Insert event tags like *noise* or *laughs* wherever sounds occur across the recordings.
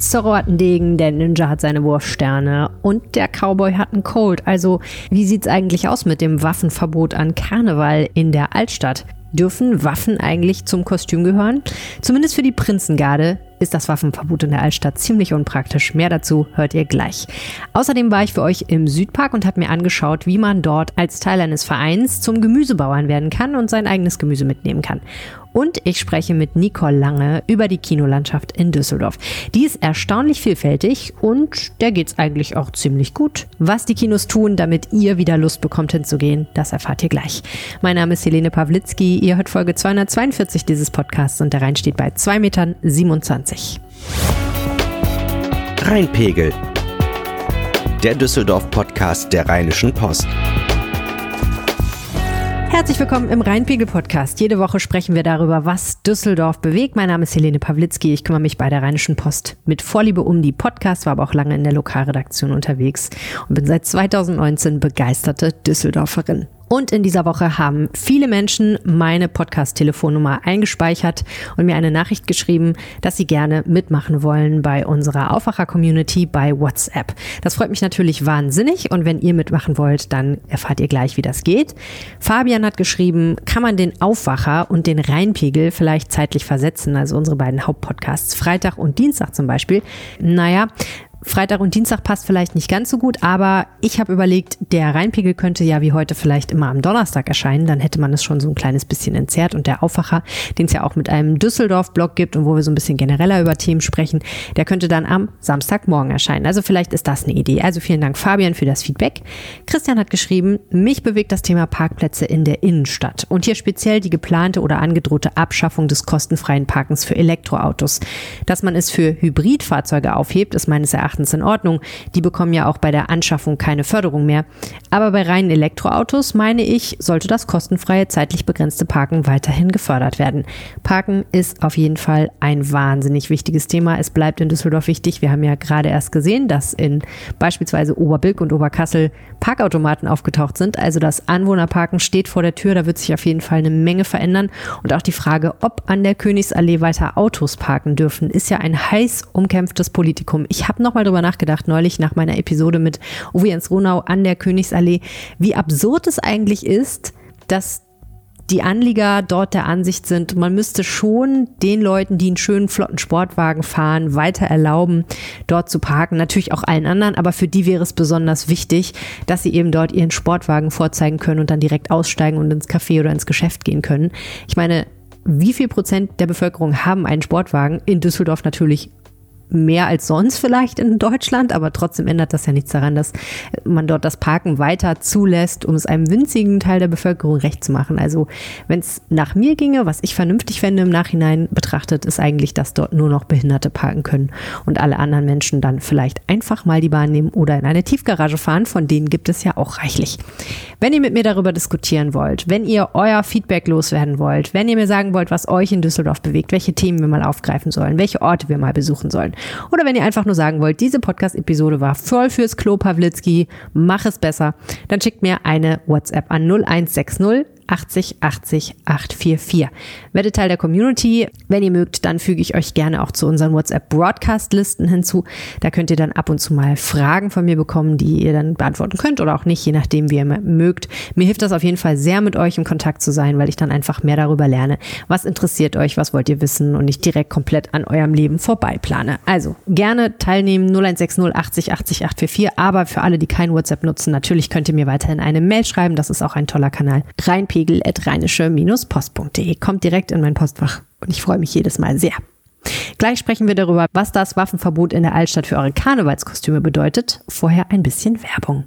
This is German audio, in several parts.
Zorro hat einen Degen, der Ninja hat seine Wurfsterne und der Cowboy hat einen Colt. Also, wie sieht's eigentlich aus mit dem Waffenverbot an Karneval in der Altstadt? Dürfen Waffen eigentlich zum Kostüm gehören? Zumindest für die Prinzengarde ist das Waffenverbot in der Altstadt ziemlich unpraktisch. Mehr dazu hört ihr gleich. Außerdem war ich für euch im Südpark und habe mir angeschaut, wie man dort als Teil eines Vereins zum Gemüsebauern werden kann und sein eigenes Gemüse mitnehmen kann. Und ich spreche mit Nicole Lange über die Kinolandschaft in Düsseldorf. Die ist erstaunlich vielfältig und der geht's eigentlich auch ziemlich gut. Was die Kinos tun, damit ihr wieder Lust bekommt hinzugehen, das erfahrt ihr gleich. Mein Name ist Helene Pawlitzki. Ihr hört Folge 242 dieses Podcasts und der Rhein steht bei 2,27 Metern. Rheinpegel. Der Düsseldorf-Podcast der Rheinischen Post. Herzlich willkommen im Rheinpegel-Podcast. Jede Woche sprechen wir darüber, was Düsseldorf bewegt. Mein Name ist Helene Pawlitzki. Ich kümmere mich bei der Rheinischen Post mit Vorliebe um die Podcast, war aber auch lange in der Lokalredaktion unterwegs und bin seit 2019 begeisterte Düsseldorferin. Und in dieser Woche haben viele Menschen meine Podcast-Telefonnummer eingespeichert und mir eine Nachricht geschrieben, dass sie gerne mitmachen wollen bei unserer Aufwacher-Community bei WhatsApp. Das freut mich natürlich wahnsinnig und wenn ihr mitmachen wollt, dann erfahrt ihr gleich, wie das geht. Fabian hat geschrieben, kann man den Aufwacher und den Rheinpegel vielleicht zeitlich versetzen, also unsere beiden Hauptpodcasts, Freitag und Dienstag zum Beispiel. Naja, Freitag und Dienstag passt vielleicht nicht ganz so gut, aber ich habe überlegt, der Rheinpegel könnte ja wie heute vielleicht immer am Donnerstag erscheinen, dann hätte man es schon so ein kleines bisschen entzerrt und der Aufwacher, den es ja auch mit einem Düsseldorf-Blog gibt und wo wir so ein bisschen genereller über Themen sprechen, der könnte dann am Samstagmorgen erscheinen. Also vielleicht ist das eine Idee. Also vielen Dank Fabian für das Feedback. Christian hat geschrieben, mich bewegt das Thema Parkplätze in der Innenstadt und hier speziell die geplante oder angedrohte Abschaffung des kostenfreien Parkens für Elektroautos. Dass man es für Hybridfahrzeuge aufhebt, ist meines Erachtens Erachtens in Ordnung. Die bekommen ja auch bei der Anschaffung keine Förderung mehr. Aber bei reinen Elektroautos, meine ich, sollte das kostenfreie, zeitlich begrenzte Parken weiterhin gefördert werden. Parken ist auf jeden Fall ein wahnsinnig wichtiges Thema. Es bleibt in Düsseldorf wichtig. Wir haben ja gerade erst gesehen, dass in beispielsweise Oberbilk und Oberkassel Parkautomaten aufgetaucht sind. Also das Anwohnerparken steht vor der Tür. Da wird sich auf jeden Fall eine Menge verändern. Und auch die Frage, ob an der Königsallee weiter Autos parken dürfen, ist ja ein heiß umkämpftes Politikum. Ich habe noch mal drüber nachgedacht, neulich nach meiner Episode mit Uwe Jens Ronau an der Königsallee, wie absurd es eigentlich ist, dass die Anlieger dort der Ansicht sind, man müsste schon den Leuten, die einen schönen flotten Sportwagen fahren, weiter erlauben, dort zu parken. Natürlich auch allen anderen, aber für die wäre es besonders wichtig, dass sie eben dort ihren Sportwagen vorzeigen können und dann direkt aussteigen und ins Café oder ins Geschäft gehen können. Ich meine, wie viel Prozent der Bevölkerung haben einen Sportwagen? In Düsseldorf natürlich mehr als sonst vielleicht in Deutschland, aber trotzdem ändert das ja nichts daran, dass man dort das Parken weiter zulässt, um es einem winzigen Teil der Bevölkerung recht zu machen. Also wenn es nach mir ginge, was ich vernünftig fände im Nachhinein betrachtet, ist eigentlich, dass dort nur noch Behinderte parken können und alle anderen Menschen dann vielleicht einfach mal die Bahn nehmen oder in eine Tiefgarage fahren, von denen gibt es ja auch reichlich. Wenn ihr mit mir darüber diskutieren wollt, wenn ihr euer Feedback loswerden wollt, wenn ihr mir sagen wollt, was euch in Düsseldorf bewegt, welche Themen wir mal aufgreifen sollen, welche Orte wir mal besuchen sollen, oder wenn ihr einfach nur sagen wollt, diese Podcast-Episode war voll fürs Klo Pawlitzki, mach es besser, dann schickt mir eine WhatsApp an 0160 80 80 844. Werdet Teil der Community. Wenn ihr mögt, dann füge ich euch gerne auch zu unseren WhatsApp-Broadcast-Listen hinzu. Da könnt ihr dann ab und zu mal Fragen von mir bekommen, die ihr dann beantworten könnt oder auch nicht, je nachdem, wie ihr mögt. Mir hilft das auf jeden Fall sehr, mit euch im Kontakt zu sein, weil ich dann einfach mehr darüber lerne. Was interessiert euch? Was wollt ihr wissen? Und ich direkt komplett an eurem Leben vorbei plane. Also gerne teilnehmen 0160 80 80 844. Aber für alle, die kein WhatsApp nutzen, natürlich könnt ihr mir weiterhin eine Mail schreiben. Das ist auch ein toller Kanal. Reinpegel pegel.rheinische-post.de. Kommt direkt in mein Postfach und ich freue mich jedes Mal sehr. Gleich sprechen wir darüber, was das Waffenverbot in der Altstadt für eure Karnevalskostüme bedeutet. Vorher ein bisschen Werbung.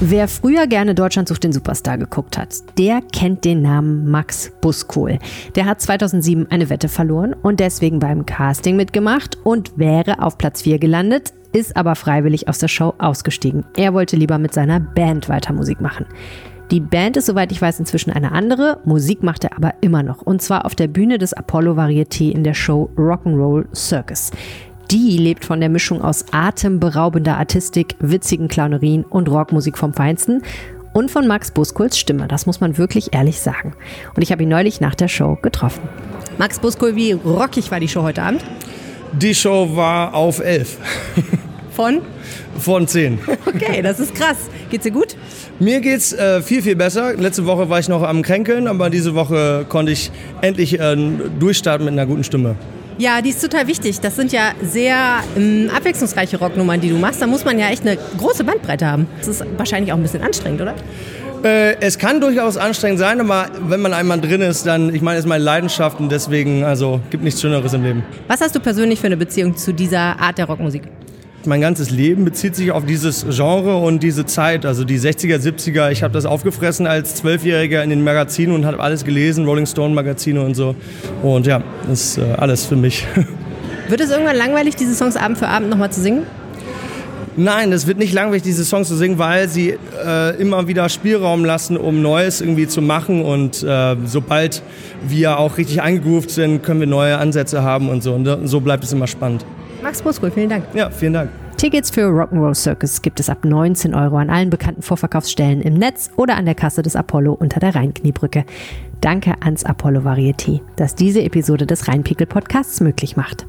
Wer früher gerne Deutschland sucht den Superstar geguckt hat, der kennt den Namen Max Buskohl. Der hat 2007 eine Wette verloren und deswegen beim Casting mitgemacht und wäre auf Platz 4 gelandet, ist aber freiwillig aus der Show ausgestiegen. Er wollte lieber mit seiner Band weiter Musik machen. Die Band ist, soweit ich weiß, inzwischen eine andere. Musik macht er aber immer noch. Und zwar auf der Bühne des Apollo Varieté in der Show Rock'n'Roll Circus. Die lebt von der Mischung aus atemberaubender Artistik, witzigen Clownerien und Rockmusik vom Feinsten und von Max Buskols Stimme. Das muss man wirklich ehrlich sagen. Und ich habe ihn neulich nach der Show getroffen. Max Buskol, wie rockig war die Show heute Abend? Die Show war auf 11. Von? Von 10. Okay, das ist krass. Geht's dir gut? Mir geht's äh, viel, viel besser. Letzte Woche war ich noch am Kränkeln, aber diese Woche konnte ich endlich äh, durchstarten mit einer guten Stimme. Ja, die ist total wichtig. Das sind ja sehr ähm, abwechslungsreiche Rocknummern, die du machst. Da muss man ja echt eine große Bandbreite haben. Das ist wahrscheinlich auch ein bisschen anstrengend, oder? Äh, es kann durchaus anstrengend sein, aber wenn man einmal drin ist, dann, ich meine, es ist meine Leidenschaft und deswegen, also, gibt nichts Schöneres im Leben. Was hast du persönlich für eine Beziehung zu dieser Art der Rockmusik? Mein ganzes Leben bezieht sich auf dieses Genre und diese Zeit, also die 60er, 70er. Ich habe das aufgefressen als Zwölfjähriger in den Magazinen und habe alles gelesen, Rolling Stone Magazine und so. Und ja, das ist äh, alles für mich. *laughs* Wird es irgendwann langweilig, diese Songs Abend für Abend nochmal zu singen? Nein, es wird nicht langweilig, diese Songs zu singen, weil sie äh, immer wieder Spielraum lassen, um Neues irgendwie zu machen. Und äh, sobald wir auch richtig eingegroovt sind, können wir neue Ansätze haben und so. Und so bleibt es immer spannend. Max Buskul, vielen Dank. Ja, vielen Dank. Tickets für Rock'n'Roll Circus gibt es ab 19 Euro an allen bekannten Vorverkaufsstellen im Netz oder an der Kasse des Apollo unter der Rheinkniebrücke. Danke ans Apollo Varieté, das diese Episode des Rheinpickel Podcasts möglich macht.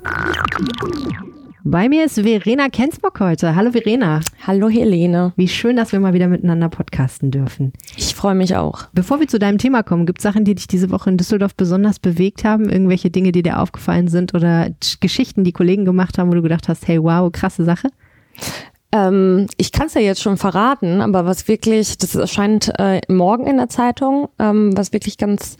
Bei mir ist Verena Kensbock heute. Hallo Verena. Hallo Helene. Wie schön, dass wir mal wieder miteinander podcasten dürfen. Ich freue mich auch. Bevor wir zu deinem Thema kommen, gibt es Sachen, die dich diese Woche in Düsseldorf besonders bewegt haben? Irgendwelche Dinge, die dir aufgefallen sind oder Geschichten, die Kollegen gemacht haben, wo du gedacht hast, hey, wow, krasse Sache? Ähm, ich kann es ja jetzt schon verraten, aber was wirklich, das erscheint äh, morgen in der Zeitung, ähm, was wirklich ganz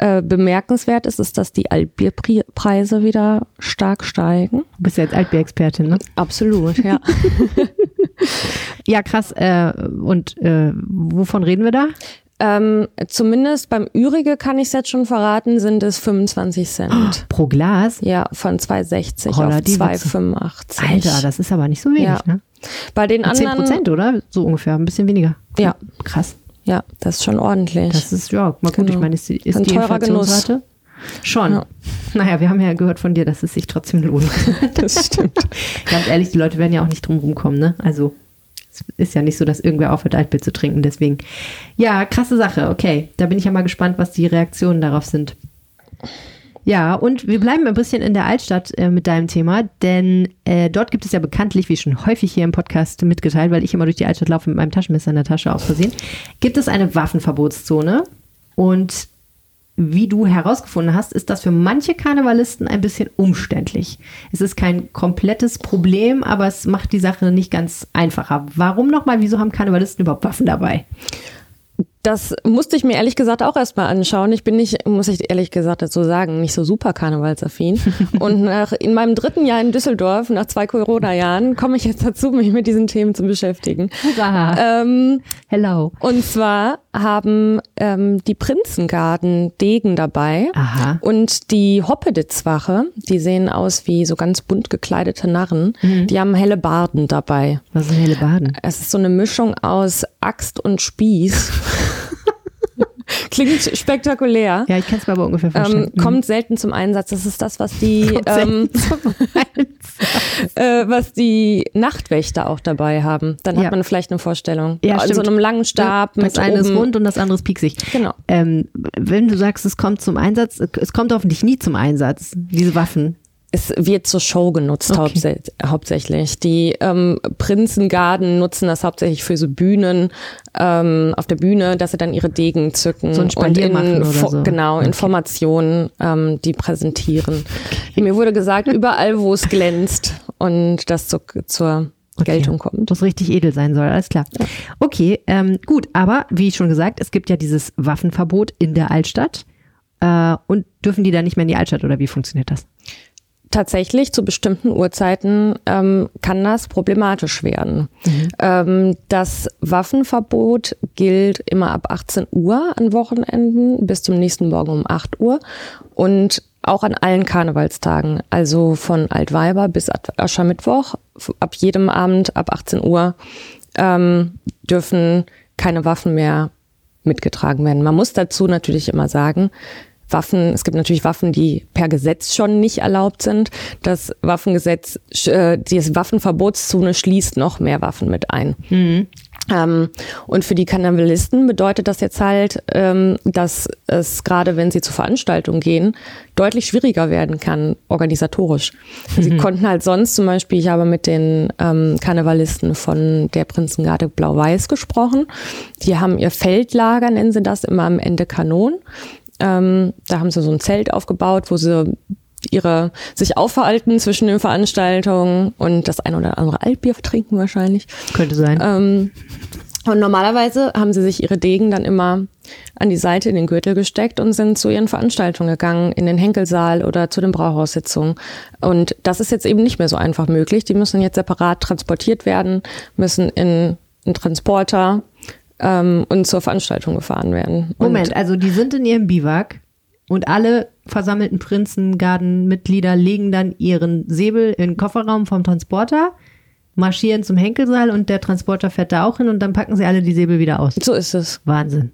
äh, bemerkenswert ist, ist, dass die Altbierpreise wieder stark steigen. Du bist ja jetzt Altbierexpertin, ne? Absolut, ja. *laughs* ja, krass. Äh, und äh, wovon reden wir da? Ähm, zumindest beim Ürige kann ich es jetzt schon verraten, sind es 25 Cent. Oh, pro Glas? Ja, von 2,60 auf 2,85. Alter, das ist aber nicht so wenig, ja. ne? Bei den anderen. 10 Prozent, oder? So ungefähr, ein bisschen weniger. Ja. Krass. Ja, das ist schon ordentlich. Das ist, ja, mal gut, genau. ich meine, ist, ist Ein die Inflationsrate? Schon. Ja. Naja, wir haben ja gehört von dir, dass es sich trotzdem lohnt. *laughs* Das stimmt. Ganz ehrlich, die Leute werden ja auch nicht drum rumkommen, ne? Also, es ist ja nicht so, dass irgendwer aufhört, Altbier zu trinken, deswegen. Ja, krasse Sache, okay. Da bin ich ja mal gespannt, was die Reaktionen darauf sind. Ja, und wir bleiben ein bisschen in der Altstadt äh, mit deinem Thema, denn äh, dort gibt es ja bekanntlich, wie schon häufig hier im Podcast mitgeteilt, weil ich immer durch die Altstadt laufe mit meinem Taschenmesser in der Tasche aus Versehen, gibt es eine Waffenverbotszone. Und wie du herausgefunden hast, ist das für manche Karnevalisten ein bisschen umständlich. Es ist kein komplettes Problem, aber es macht die Sache nicht ganz einfacher. Warum nochmal? Wieso haben Karnevalisten überhaupt Waffen dabei? Das musste ich mir ehrlich gesagt auch erstmal anschauen. Ich bin nicht, muss ich ehrlich gesagt dazu sagen, nicht so super karnevalsaffin. *laughs* Und nach, in meinem dritten Jahr in Düsseldorf, nach zwei Corona-Jahren, komme ich jetzt dazu, mich mit diesen Themen zu beschäftigen. Hurra. Ähm, Hello. Und zwar haben ähm, die Prinzengarden Degen dabei. Aha. Und die Hoppeditzwache, die sehen aus wie so ganz bunt gekleidete Narren, mhm. die haben helle Barden dabei. Was sind helle Barden? Es ist so eine Mischung aus Axt und Spieß. *laughs* *laughs* Klingt spektakulär. Ja, ich kann es mir aber ungefähr vorstellen. Ähm, kommt selten zum Einsatz. Das ist das, was die, ähm, *laughs* *laughs* äh, was die Nachtwächter auch dabei haben. Dann ja. hat man vielleicht eine Vorstellung. Ja, An so einem langen Stab. Ja, das eine ist rund und das andere ist pieksig. Genau. Ähm, wenn du sagst, es kommt zum Einsatz, es kommt hoffentlich nie zum Einsatz, diese Waffen es wird zur Show genutzt okay. hauptsä hauptsächlich. Die ähm, Prinzengarden nutzen das hauptsächlich für so Bühnen ähm, auf der Bühne, dass sie dann ihre Degen zücken so und in, so. genau okay. Informationen ähm, die präsentieren. Okay. Mir wurde gesagt, überall wo es glänzt und das zu, zur Geltung kommt. Was richtig edel sein soll, alles klar. Ja. Okay, ähm, gut, aber wie schon gesagt, es gibt ja dieses Waffenverbot in der Altstadt. Äh, und dürfen die dann nicht mehr in die Altstadt oder wie funktioniert das? Tatsächlich zu bestimmten Uhrzeiten ähm, kann das problematisch werden. Mhm. Ähm, das Waffenverbot gilt immer ab 18 Uhr an Wochenenden bis zum nächsten Morgen um 8 Uhr und auch an allen Karnevalstagen, also von Altweiber bis Aschermittwoch, ab jedem Abend ab 18 Uhr ähm, dürfen keine Waffen mehr mitgetragen werden. Man muss dazu natürlich immer sagen, Waffen, es gibt natürlich Waffen, die per Gesetz schon nicht erlaubt sind. Das Waffengesetz, äh, die Waffenverbotszone schließt noch mehr Waffen mit ein. Mhm. Ähm, und für die Karnevalisten bedeutet das jetzt halt, ähm, dass es gerade, wenn sie zu Veranstaltungen gehen, deutlich schwieriger werden kann, organisatorisch. Mhm. Sie konnten halt sonst zum Beispiel, ich habe mit den ähm, Karnevalisten von der Prinzengarde Blau-Weiß gesprochen. Die haben ihr Feldlager, nennen sie das, immer am Ende Kanon. Ähm, da haben sie so ein Zelt aufgebaut, wo sie ihre sich aufhalten zwischen den Veranstaltungen und das ein oder andere Altbier trinken wahrscheinlich. Könnte sein. Ähm, und normalerweise haben sie sich ihre Degen dann immer an die Seite in den Gürtel gesteckt und sind zu ihren Veranstaltungen gegangen, in den Henkelsaal oder zu den Brauhaussitzungen. Und das ist jetzt eben nicht mehr so einfach möglich. Die müssen jetzt separat transportiert werden, müssen in einen Transporter ähm, und zur Veranstaltung gefahren werden. Und Moment, also die sind in ihrem Biwak und alle versammelten Prinzengardenmitglieder legen dann ihren Säbel in den Kofferraum vom Transporter, marschieren zum Henkelsaal und der Transporter fährt da auch hin und dann packen sie alle die Säbel wieder aus. So ist es. Wahnsinn.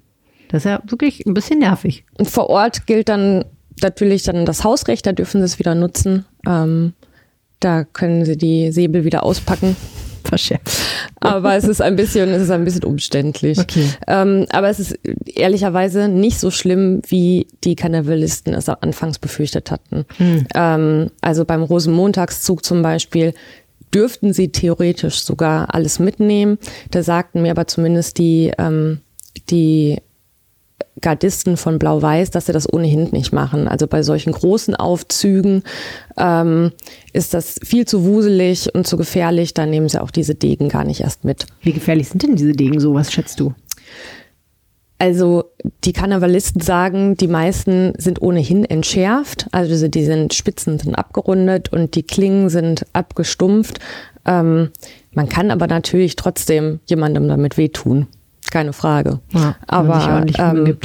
Das ist ja wirklich ein bisschen nervig. Und vor Ort gilt dann natürlich dann das Hausrecht, da dürfen sie es wieder nutzen. Ähm, da können sie die Säbel wieder auspacken verschärft. *laughs* Aber es ist ein bisschen, es ist ein bisschen umständlich. Okay. Ähm, aber es ist ehrlicherweise nicht so schlimm, wie die Karnevalisten es anfangs befürchtet hatten. Hm. Ähm, also beim Rosenmontagszug zum Beispiel dürften sie theoretisch sogar alles mitnehmen. Da sagten mir aber zumindest die, ähm, die Gardisten von Blau-Weiß, dass sie das ohnehin nicht machen. Also bei solchen großen Aufzügen ähm, ist das viel zu wuselig und zu gefährlich. Da nehmen sie auch diese Degen gar nicht erst mit. Wie gefährlich sind denn diese Degen so? Was schätzt du? Also die Karnevalisten sagen, die meisten sind ohnehin entschärft. Also die sind Spitzen sind abgerundet und die Klingen sind abgestumpft. Ähm, man kann aber natürlich trotzdem jemandem damit wehtun keine Frage. Ja, Aber ähm,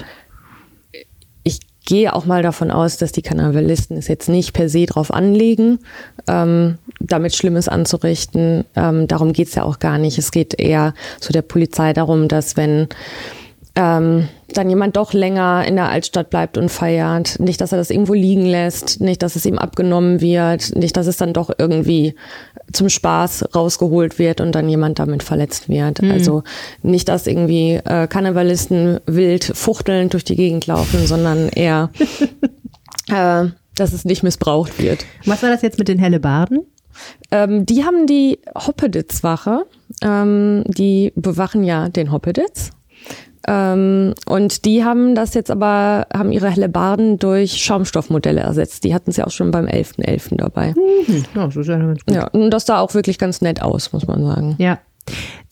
ich gehe auch mal davon aus, dass die Karnevalisten es jetzt nicht per se drauf anlegen, ähm, damit Schlimmes anzurichten. Ähm, darum geht's ja auch gar nicht. Es geht eher zu der Polizei darum, dass wenn ähm, dann jemand doch länger in der Altstadt bleibt und feiert. Nicht, dass er das irgendwo liegen lässt, nicht, dass es ihm abgenommen wird, nicht, dass es dann doch irgendwie zum Spaß rausgeholt wird und dann jemand damit verletzt wird. Mhm. Also nicht, dass irgendwie äh, Karnevalisten wild fuchtelnd durch die Gegend laufen, sondern eher, *laughs* äh, dass es nicht missbraucht wird. Was war das jetzt mit den Hellebarden? Ähm, die haben die Hoppeditz-Wache. Ähm, die bewachen ja den Hoppeditz. Ähm, und die haben das jetzt aber, haben ihre Hellebarden durch Schaumstoffmodelle ersetzt. Die hatten sie auch schon beim 11.11. .11. dabei. Mhm. Ja, das ist ja, ganz gut. ja, und das sah auch wirklich ganz nett aus, muss man sagen. Ja.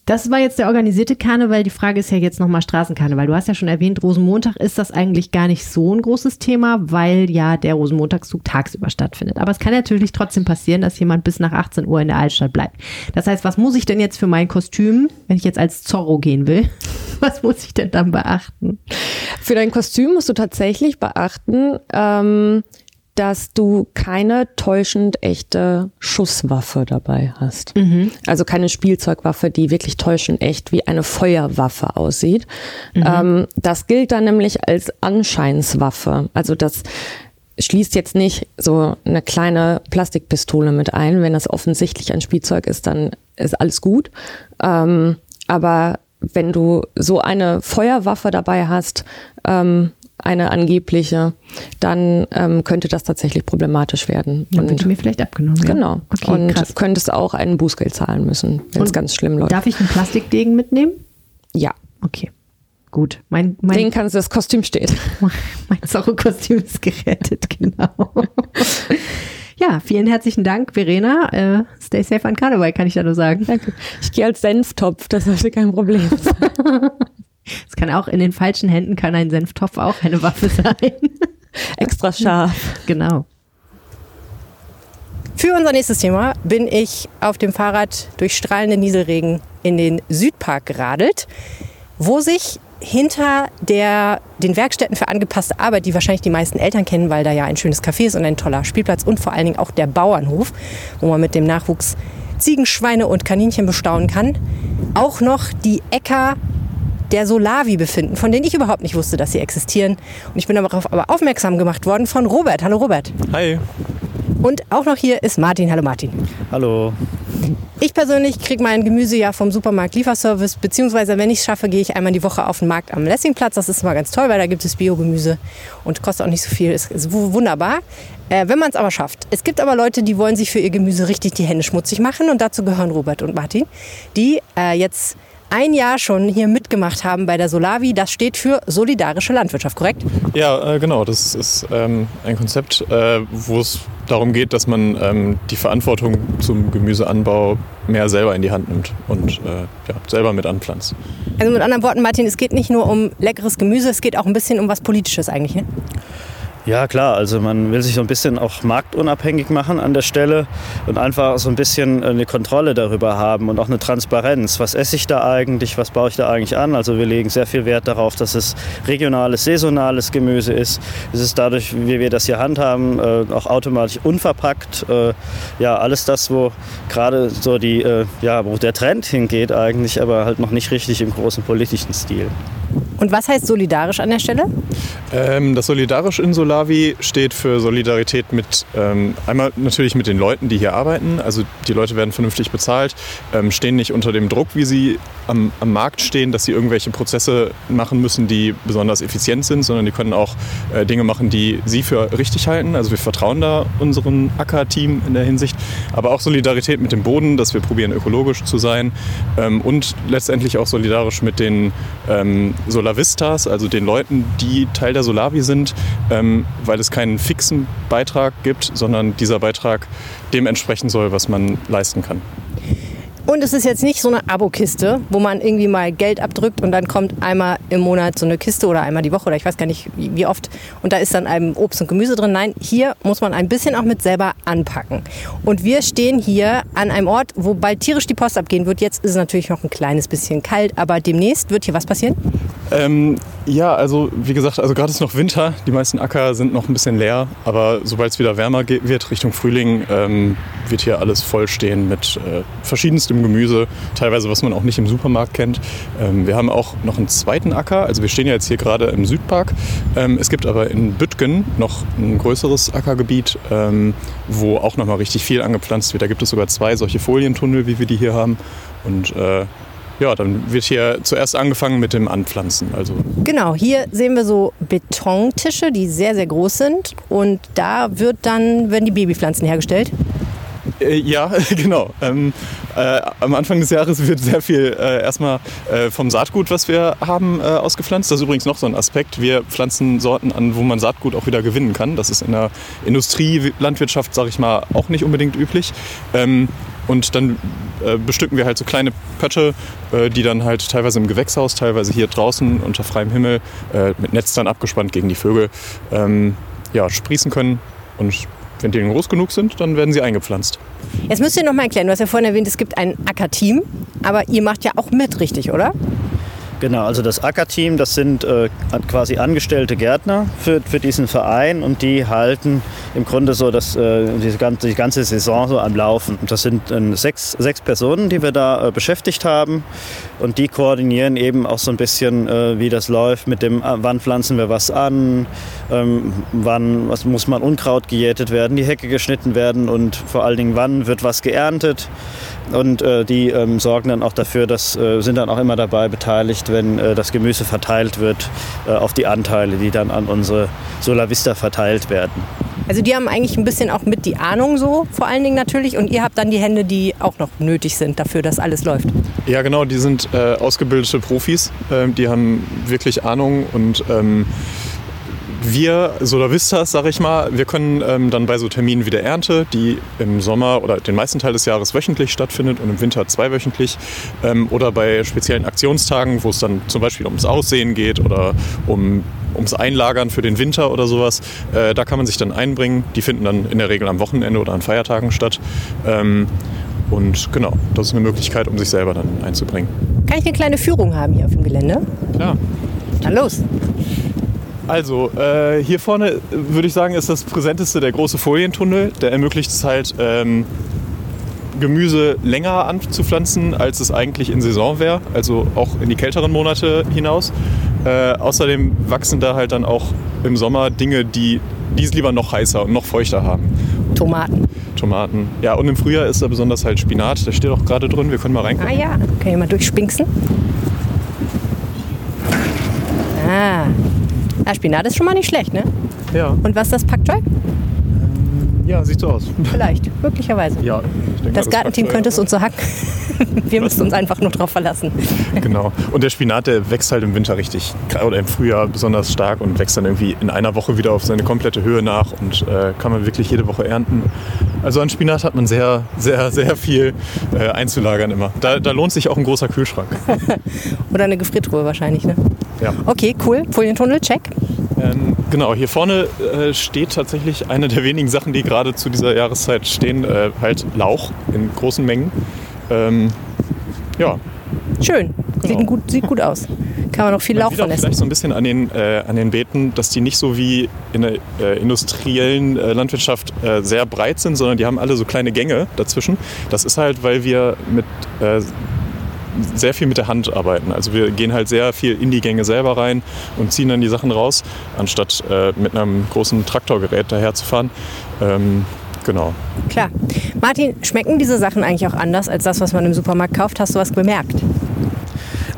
Das war jetzt der organisierte Karneval. Die Frage ist ja jetzt nochmal Straßenkarneval. Du hast ja schon erwähnt, Rosenmontag ist das eigentlich gar nicht so ein großes Thema, weil ja der Rosenmontagszug tagsüber stattfindet. Aber es kann natürlich trotzdem passieren, dass jemand bis nach 18 Uhr in der Altstadt bleibt. Das heißt, was muss ich denn jetzt für mein Kostüm, wenn ich jetzt als Zorro gehen will? *laughs* Was muss ich denn dann beachten? Für dein Kostüm musst du tatsächlich beachten, ähm, dass du keine täuschend echte Schusswaffe dabei hast. Mhm. Also keine Spielzeugwaffe, die wirklich täuschend echt wie eine Feuerwaffe aussieht. Mhm. Ähm, das gilt dann nämlich als Anscheinswaffe. Also das schließt jetzt nicht so eine kleine Plastikpistole mit ein. Wenn das offensichtlich ein Spielzeug ist, dann ist alles gut. Ähm, aber wenn du so eine Feuerwaffe dabei hast, ähm, eine angebliche, dann ähm, könnte das tatsächlich problematisch werden. Dann wird mir vielleicht abgenommen. Ja? Genau. Okay, und krass. könntest auch ein Bußgeld zahlen müssen, wenn es ganz schlimm läuft. Darf ich einen Plastikdegen mitnehmen? Ja. Okay. Gut. Mein, mein Den kannst du, das Kostüm steht. *laughs* mein Zorro-Kostüm ist gerettet, genau. Ja, vielen herzlichen Dank, Verena. Äh, stay safe an Karneval, kann ich da nur sagen. Danke. Ich gehe als Senftopf, das sollte kein Problem sein. *laughs* Es kann auch in den falschen Händen kann ein Senftopf auch eine Waffe sein. *laughs* Extra scharf. Genau. Für unser nächstes Thema bin ich auf dem Fahrrad durch strahlenden Nieselregen in den Südpark geradelt, wo sich hinter der, den Werkstätten für angepasste Arbeit, die wahrscheinlich die meisten Eltern kennen, weil da ja ein schönes Café ist und ein toller Spielplatz und vor allen Dingen auch der Bauernhof, wo man mit dem Nachwuchs Ziegen, Schweine und Kaninchen bestaunen kann, auch noch die Äcker der Solavi befinden, von denen ich überhaupt nicht wusste, dass sie existieren. Und ich bin darauf aber aufmerksam gemacht worden von Robert. Hallo Robert. Hi. Und auch noch hier ist Martin. Hallo Martin. Hallo. Ich persönlich kriege mein Gemüse ja vom Supermarkt Lieferservice, beziehungsweise wenn ich es schaffe, gehe ich einmal die Woche auf den Markt am Lessingplatz. Das ist immer ganz toll, weil da gibt es Biogemüse und kostet auch nicht so viel. Ist, ist wunderbar. Äh, wenn man es aber schafft. Es gibt aber Leute, die wollen sich für ihr Gemüse richtig die Hände schmutzig machen und dazu gehören Robert und Martin, die äh, jetzt ein Jahr schon hier mitgemacht haben bei der Solavi. Das steht für solidarische Landwirtschaft, korrekt? Ja, äh, genau. Das ist ähm, ein Konzept, äh, wo es darum geht, dass man ähm, die Verantwortung zum Gemüseanbau mehr selber in die Hand nimmt und äh, ja, selber mit anpflanzt. Also mit anderen Worten, Martin, es geht nicht nur um leckeres Gemüse, es geht auch ein bisschen um was Politisches eigentlich, ne? Ja, klar. Also man will sich so ein bisschen auch marktunabhängig machen an der Stelle und einfach so ein bisschen eine Kontrolle darüber haben und auch eine Transparenz. Was esse ich da eigentlich? Was baue ich da eigentlich an? Also wir legen sehr viel Wert darauf, dass es regionales, saisonales Gemüse ist. Es ist dadurch, wie wir das hier handhaben, äh, auch automatisch unverpackt. Äh, ja, alles das, wo gerade so die, äh, ja, wo der Trend hingeht eigentlich, aber halt noch nicht richtig im großen politischen Stil. Und was heißt solidarisch an der Stelle? Ähm, das Solidarisch in Solavi steht für Solidarität mit ähm, einmal natürlich mit den Leuten, die hier arbeiten. Also die Leute werden vernünftig bezahlt, ähm, stehen nicht unter dem Druck, wie sie am, am, Markt stehen, dass sie irgendwelche Prozesse machen müssen, die besonders effizient sind, sondern die können auch äh, Dinge machen, die sie für richtig halten. Also wir vertrauen da unserem Acker-Team in der Hinsicht. Aber auch Solidarität mit dem Boden, dass wir probieren ökologisch zu sein ähm, und letztendlich auch solidarisch mit den ähm, Solavistas, also den Leuten, die Teil der Solavi sind, ähm, weil es keinen fixen Beitrag gibt, sondern dieser Beitrag dem entsprechen soll, was man leisten kann. Und es ist jetzt nicht so eine Abokiste, wo man irgendwie mal Geld abdrückt und dann kommt einmal im Monat so eine Kiste oder einmal die Woche oder ich weiß gar nicht wie oft und da ist dann einem Obst und Gemüse drin. Nein, hier muss man ein bisschen auch mit selber anpacken. Und wir stehen hier an einem Ort, wo bald tierisch die Post abgehen wird. Jetzt ist es natürlich noch ein kleines bisschen kalt, aber demnächst wird hier was passieren? Ähm, ja, also wie gesagt, also gerade ist noch Winter. Die meisten Acker sind noch ein bisschen leer, aber sobald es wieder wärmer wird Richtung Frühling, ähm, wird hier alles vollstehen mit äh, verschiedenstem Gemüse, teilweise was man auch nicht im Supermarkt kennt. Ähm, wir haben auch noch einen zweiten Acker, also wir stehen ja jetzt hier gerade im Südpark. Ähm, es gibt aber in Büttgen noch ein größeres Ackergebiet, ähm, wo auch noch mal richtig viel angepflanzt wird. Da gibt es sogar zwei solche Folientunnel, wie wir die hier haben. Und äh, ja, dann wird hier zuerst angefangen mit dem Anpflanzen. Also genau, hier sehen wir so Betontische, die sehr, sehr groß sind. Und da wird dann, werden die Babypflanzen hergestellt. Äh, ja, *laughs* genau. Ähm, äh, am Anfang des Jahres wird sehr viel äh, erstmal äh, vom Saatgut, was wir haben, äh, ausgepflanzt. Das ist übrigens noch so ein Aspekt. Wir pflanzen Sorten an, wo man Saatgut auch wieder gewinnen kann. Das ist in der Industrielandwirtschaft, sage ich mal, auch nicht unbedingt üblich. Ähm, und dann äh, bestücken wir halt so kleine Pötte, die dann halt teilweise im Gewächshaus, teilweise hier draußen unter freiem Himmel mit Netz dann abgespannt gegen die Vögel ähm, ja, sprießen können. Und wenn die groß genug sind, dann werden sie eingepflanzt. Jetzt müsst ihr noch mal erklären, du hast ja vorhin erwähnt, es gibt ein Ackerteam, aber ihr macht ja auch mit, richtig, oder? Genau, also das Ackerteam, das sind äh, quasi angestellte Gärtner für, für diesen Verein und die halten im Grunde so das, äh, diese ganze, die ganze Saison so am Laufen. Das sind äh, sechs, sechs Personen, die wir da äh, beschäftigt haben und die koordinieren eben auch so ein bisschen, äh, wie das läuft mit dem, äh, wann pflanzen wir was an, ähm, wann was muss man Unkraut gejätet werden, die Hecke geschnitten werden und vor allen Dingen wann wird was geerntet. Und die ähm, sorgen dann auch dafür, dass sind dann auch immer dabei beteiligt, wenn äh, das Gemüse verteilt wird äh, auf die Anteile, die dann an unsere Solavista verteilt werden. Also die haben eigentlich ein bisschen auch mit die Ahnung so, vor allen Dingen natürlich. Und ihr habt dann die Hände, die auch noch nötig sind dafür, dass alles läuft. Ja, genau. Die sind äh, ausgebildete Profis. Ähm, die haben wirklich Ahnung und ähm, wir Solavistas, sag ich mal, wir können ähm, dann bei so Terminen wie der Ernte, die im Sommer oder den meisten Teil des Jahres wöchentlich stattfindet und im Winter zweiwöchentlich, ähm, oder bei speziellen Aktionstagen, wo es dann zum Beispiel ums Aussehen geht oder um, ums Einlagern für den Winter oder sowas, äh, da kann man sich dann einbringen. Die finden dann in der Regel am Wochenende oder an Feiertagen statt. Ähm, und genau, das ist eine Möglichkeit, um sich selber dann einzubringen. Kann ich eine kleine Führung haben hier auf dem Gelände? Klar. Dann los. Also, äh, hier vorne würde ich sagen, ist das präsenteste der große Folientunnel. Der ermöglicht es halt, ähm, Gemüse länger anzupflanzen, als es eigentlich in Saison wäre, also auch in die kälteren Monate hinaus. Äh, außerdem wachsen da halt dann auch im Sommer Dinge, die die es lieber noch heißer und noch feuchter haben. Tomaten. Tomaten. Ja, und im Frühjahr ist da besonders halt Spinat. Der steht auch gerade drin. Wir können mal Ah reingucken. ja, kann ich mal durchspinksen. Ah. Ah, Spinat ist schon mal nicht schlecht, ne? Ja. Und was ist das Pak Choi? ja, sieht so aus. Vielleicht, möglicherweise. Ja, denke, Das Gartenteam könnte es uns so hacken. *laughs* Wir müssen uns einfach nur drauf verlassen. Genau. Und der Spinat, der wächst halt im Winter richtig, oder im Frühjahr besonders stark und wächst dann irgendwie in einer Woche wieder auf seine komplette Höhe nach und äh, kann man wirklich jede Woche ernten. Also an Spinat hat man sehr, sehr, sehr viel äh, einzulagern immer. Da, da lohnt sich auch ein großer Kühlschrank. *laughs* Oder eine Gefriertruhe wahrscheinlich, ne? Ja. Okay, cool. Folientunnel, check. Ähm, genau, hier vorne äh, steht tatsächlich eine der wenigen Sachen, die gerade zu dieser Jahreszeit stehen, äh, halt Lauch in großen Mengen. Ähm, ja, Schön. Sieht, Genau. gut, sieht gut aus. Kann man noch viel Man Lauch sieht auch von vielleicht essen. so ein bisschen an den, äh, an den Beeten, dass die nicht so wie in der äh, industriellen äh, Landwirtschaft äh, sehr breit sind, sondern die haben alle so kleine Gänge dazwischen. Das ist halt, weil wir mit äh, sehr viel mit der Hand arbeiten. Also wir gehen halt sehr viel in die Gänge selber rein und ziehen dann die Sachen raus, anstatt äh, mit einem großen Traktorgerät daherzufahren. Ähm, genau. Klar. Martin, schmecken diese Sachen eigentlich auch anders als das, was man im Supermarkt kauft? Hast du was bemerkt?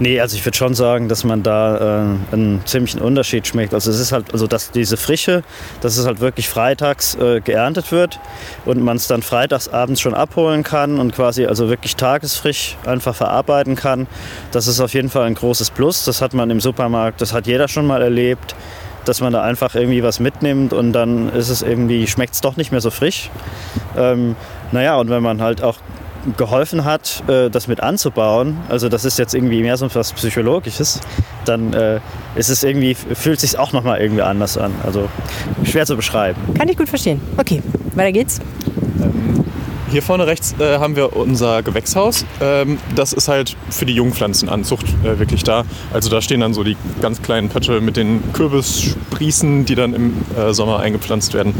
Nee, also ich würde schon sagen, dass man da äh, einen ziemlichen Unterschied schmeckt. Also es ist halt, also dass diese Frische, dass es halt wirklich freitags äh, geerntet wird und man es dann freitags abends schon abholen kann und quasi also wirklich tagesfrisch einfach verarbeiten kann. Das ist auf jeden Fall ein großes Plus. Das hat man im Supermarkt, das hat jeder schon mal erlebt, dass man da einfach irgendwie was mitnimmt und dann ist es irgendwie, schmeckt es doch nicht mehr so frisch. Ähm, naja, und wenn man halt auch geholfen hat, äh, das mit anzubauen, also das ist jetzt irgendwie mehr so was Psychologisches, dann äh, ist es irgendwie, fühlt sich auch nochmal irgendwie anders an. Also schwer zu beschreiben. Kann ich gut verstehen. Okay, weiter geht's. Hier vorne rechts äh, haben wir unser Gewächshaus. Ähm, das ist halt für die Jungpflanzenanzucht äh, wirklich da. Also da stehen dann so die ganz kleinen Pötte mit den Kürbissprießen, die dann im äh, Sommer eingepflanzt werden.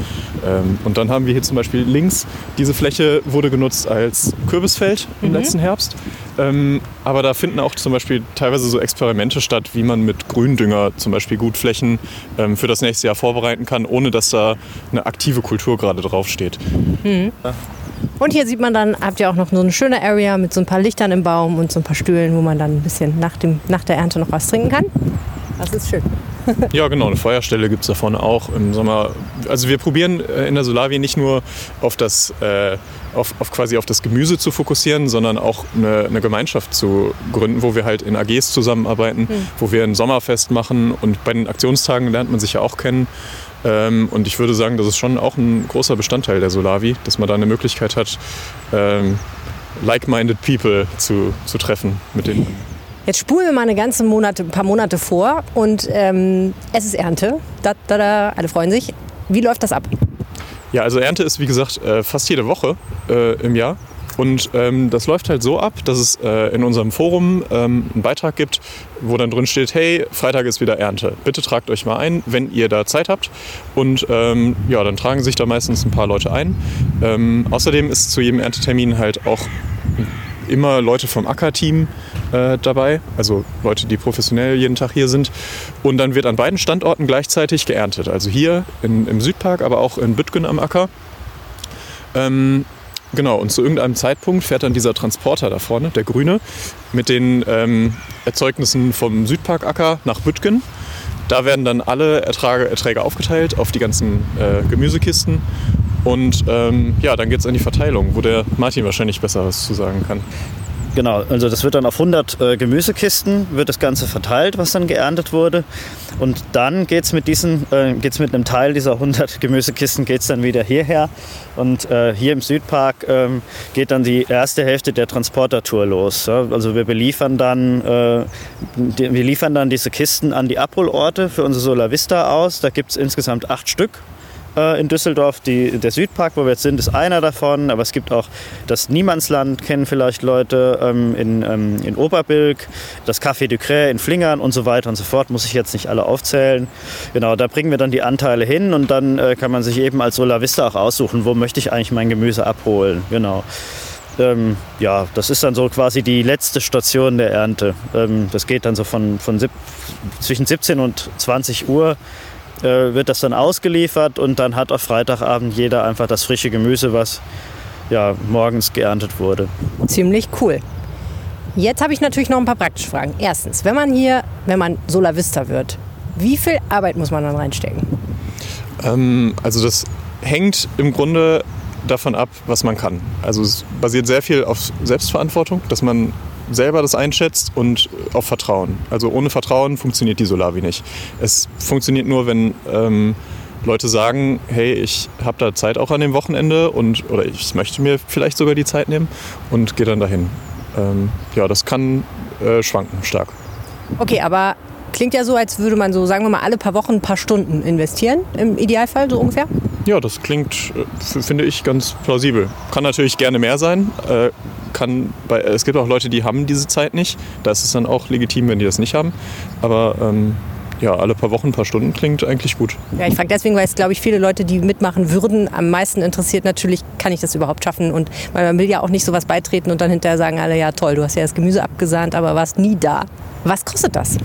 Ähm, und dann haben wir hier zum Beispiel links, diese Fläche wurde genutzt als Kürbisfeld im letzten Herbst. Ähm, aber da finden auch zum Beispiel teilweise so Experimente statt, wie man mit Gründünger zum Beispiel gut Flächen ähm, für das nächste Jahr vorbereiten kann, ohne dass da eine aktive Kultur gerade draufsteht. Und hier sieht man dann, habt ihr auch noch so eine schöne Area mit so ein paar Lichtern im Baum und so ein paar Stühlen, wo man dann ein bisschen nach, dem, nach der Ernte noch was trinken kann. Das ist schön. *laughs* Ja, genau, eine Feuerstelle gibt es da vorne auch im Sommer. Also wir probieren äh, in der Solavi nicht nur auf das, äh, auf, auf quasi auf das Gemüse zu fokussieren, sondern auch eine, eine Gemeinschaft zu gründen, wo wir halt in AGs zusammenarbeiten, wo wir ein Sommerfest machen und bei den Aktionstagen lernt man sich ja auch kennen. Ähm, und ich würde sagen, das ist schon auch ein großer Bestandteil der Solavi, dass man da eine Möglichkeit hat, ähm, like-minded people zu, zu treffen, mit denen Jetzt spulen wir mal eine ganze Monate, ein paar Monate vor und ähm, es ist Ernte. Da, da, da, alle freuen sich. Wie läuft das ab? Ja, also Ernte ist wie gesagt äh, fast jede Woche äh, im Jahr. Und ähm, das läuft halt so ab, dass es äh, in unserem Forum ähm, einen Beitrag gibt, wo dann drin steht, hey, Freitag ist wieder Ernte. Bitte tragt euch mal ein, wenn ihr da Zeit habt. Und ähm, ja, dann tragen sich da meistens ein paar Leute ein. Ähm, außerdem ist zu jedem Erntetermin halt auch immer Leute vom Acker-Team äh, dabei, also Leute, die professionell jeden Tag hier sind. Und dann wird an beiden Standorten gleichzeitig geerntet. Also hier in, im Südpark, aber auch in Büttgen am Acker. Ähm, genau, und zu irgendeinem Zeitpunkt fährt dann dieser Transporter da vorne, der grüne, mit den ähm, Erzeugnissen vom Südparkacker nach Büttgen. Da werden dann alle Ertrage, Erträge aufgeteilt auf die ganzen äh, Gemüsekisten. Und ähm, ja, dann geht es an die Verteilung, wo der Martin wahrscheinlich besser was zu sagen kann. Genau, also das wird dann auf 100 äh, Gemüsekisten, wird das Ganze verteilt, was dann geerntet wurde. Und dann geht es mit, äh, mit einem Teil dieser 100 *laughs* Gemüsekisten geht's dann wieder hierher. Und äh, hier im Südpark ähm, geht dann die erste Hälfte der Transportertour los. Ja? Also wir beliefern dann, äh, die, wir liefern dann diese Kisten an die Abholorte für unsere Solar Vista aus. Da gibt es insgesamt acht Stück äh, in Düsseldorf. Die, der Südpark, wo wir jetzt sind, ist einer davon. Aber es gibt auch das Niemandsland, kennen vielleicht Leute, ähm, in, ähm, in Oberbilk, das Café du Cré in Flingern und so weiter und so fort. Muss ich jetzt nicht alle aufzählen. Genau, da bringen wir dann die Anteile hin und dann äh, kann man sich eben als Solar Vista auch aussuchen, wo möchte ich eigentlich mein Gemüse abholen. Genau. Ähm, ja, das ist dann so quasi die letzte Station der Ernte. Ähm, das geht dann so von, von sieb, zwischen 17 und 20 Uhr äh, wird das dann ausgeliefert und dann hat auf Freitagabend jeder einfach das frische Gemüse, was ja, morgens geerntet wurde. Ziemlich cool. Jetzt habe ich natürlich noch ein paar praktische Fragen. Erstens, wenn man hier, wenn man Solavista wird, wie viel Arbeit muss man dann reinstecken? Ähm, also das hängt im Grunde davon ab, was man kann. Also es basiert sehr viel auf Selbstverantwortung, dass man selber das einschätzt und auf Vertrauen. Also ohne Vertrauen funktioniert die Solavi nicht. Es funktioniert nur, wenn ähm, Leute sagen, hey, ich habe da Zeit auch an dem Wochenende und oder ich möchte mir vielleicht sogar die Zeit nehmen und gehe dann dahin. Ähm, ja, das kann äh, schwanken stark. Okay, aber klingt ja so, als würde man so, sagen wir mal, alle paar Wochen ein paar Stunden investieren, im Idealfall so ungefähr. Ja, das klingt, äh, finde ich, ganz plausibel. Kann natürlich gerne mehr sein. Äh, kann bei, es gibt auch Leute, die haben diese Zeit nicht. Da ist es dann auch legitim, wenn die das nicht haben. Aber ähm, ja, alle paar Wochen, ein paar Stunden klingt eigentlich gut. Ja, ich frage deswegen, weil es, glaube ich, viele Leute, die mitmachen würden, am meisten interessiert natürlich, kann ich das überhaupt schaffen? Und weil man will ja auch nicht sowas beitreten und dann hinterher sagen alle, ja toll, du hast ja das Gemüse abgesahnt, aber warst nie da. Was kostet das?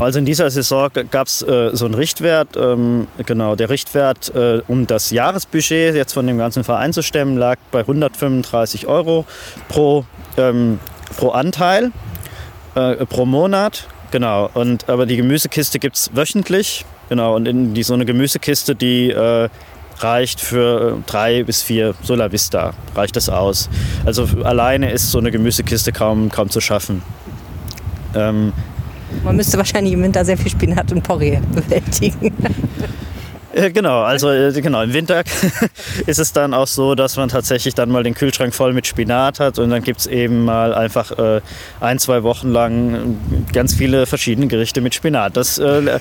Also in dieser Saison gab es äh, so einen Richtwert. Ähm, genau, der Richtwert, äh, um das Jahresbudget jetzt von dem ganzen Verein zu stemmen, lag bei 135 Euro pro, ähm, pro Anteil, äh, pro Monat. Genau, und, aber die Gemüsekiste gibt es wöchentlich. Genau, und in die, so eine Gemüsekiste, die äh, reicht für äh, drei bis vier Solar Vista, reicht das aus. Also alleine ist so eine Gemüsekiste kaum, kaum zu schaffen. Ähm, Man müsste wahrscheinlich im Winter sehr viel Spinat und Porree bewältigen. Äh, genau, also äh, genau, im Winter *laughs* ist es dann auch so, dass man tatsächlich dann mal den Kühlschrank voll mit Spinat hat und dann gibt es eben mal einfach äh, ein, zwei Wochen lang ganz viele verschiedene Gerichte mit Spinat. Das, äh,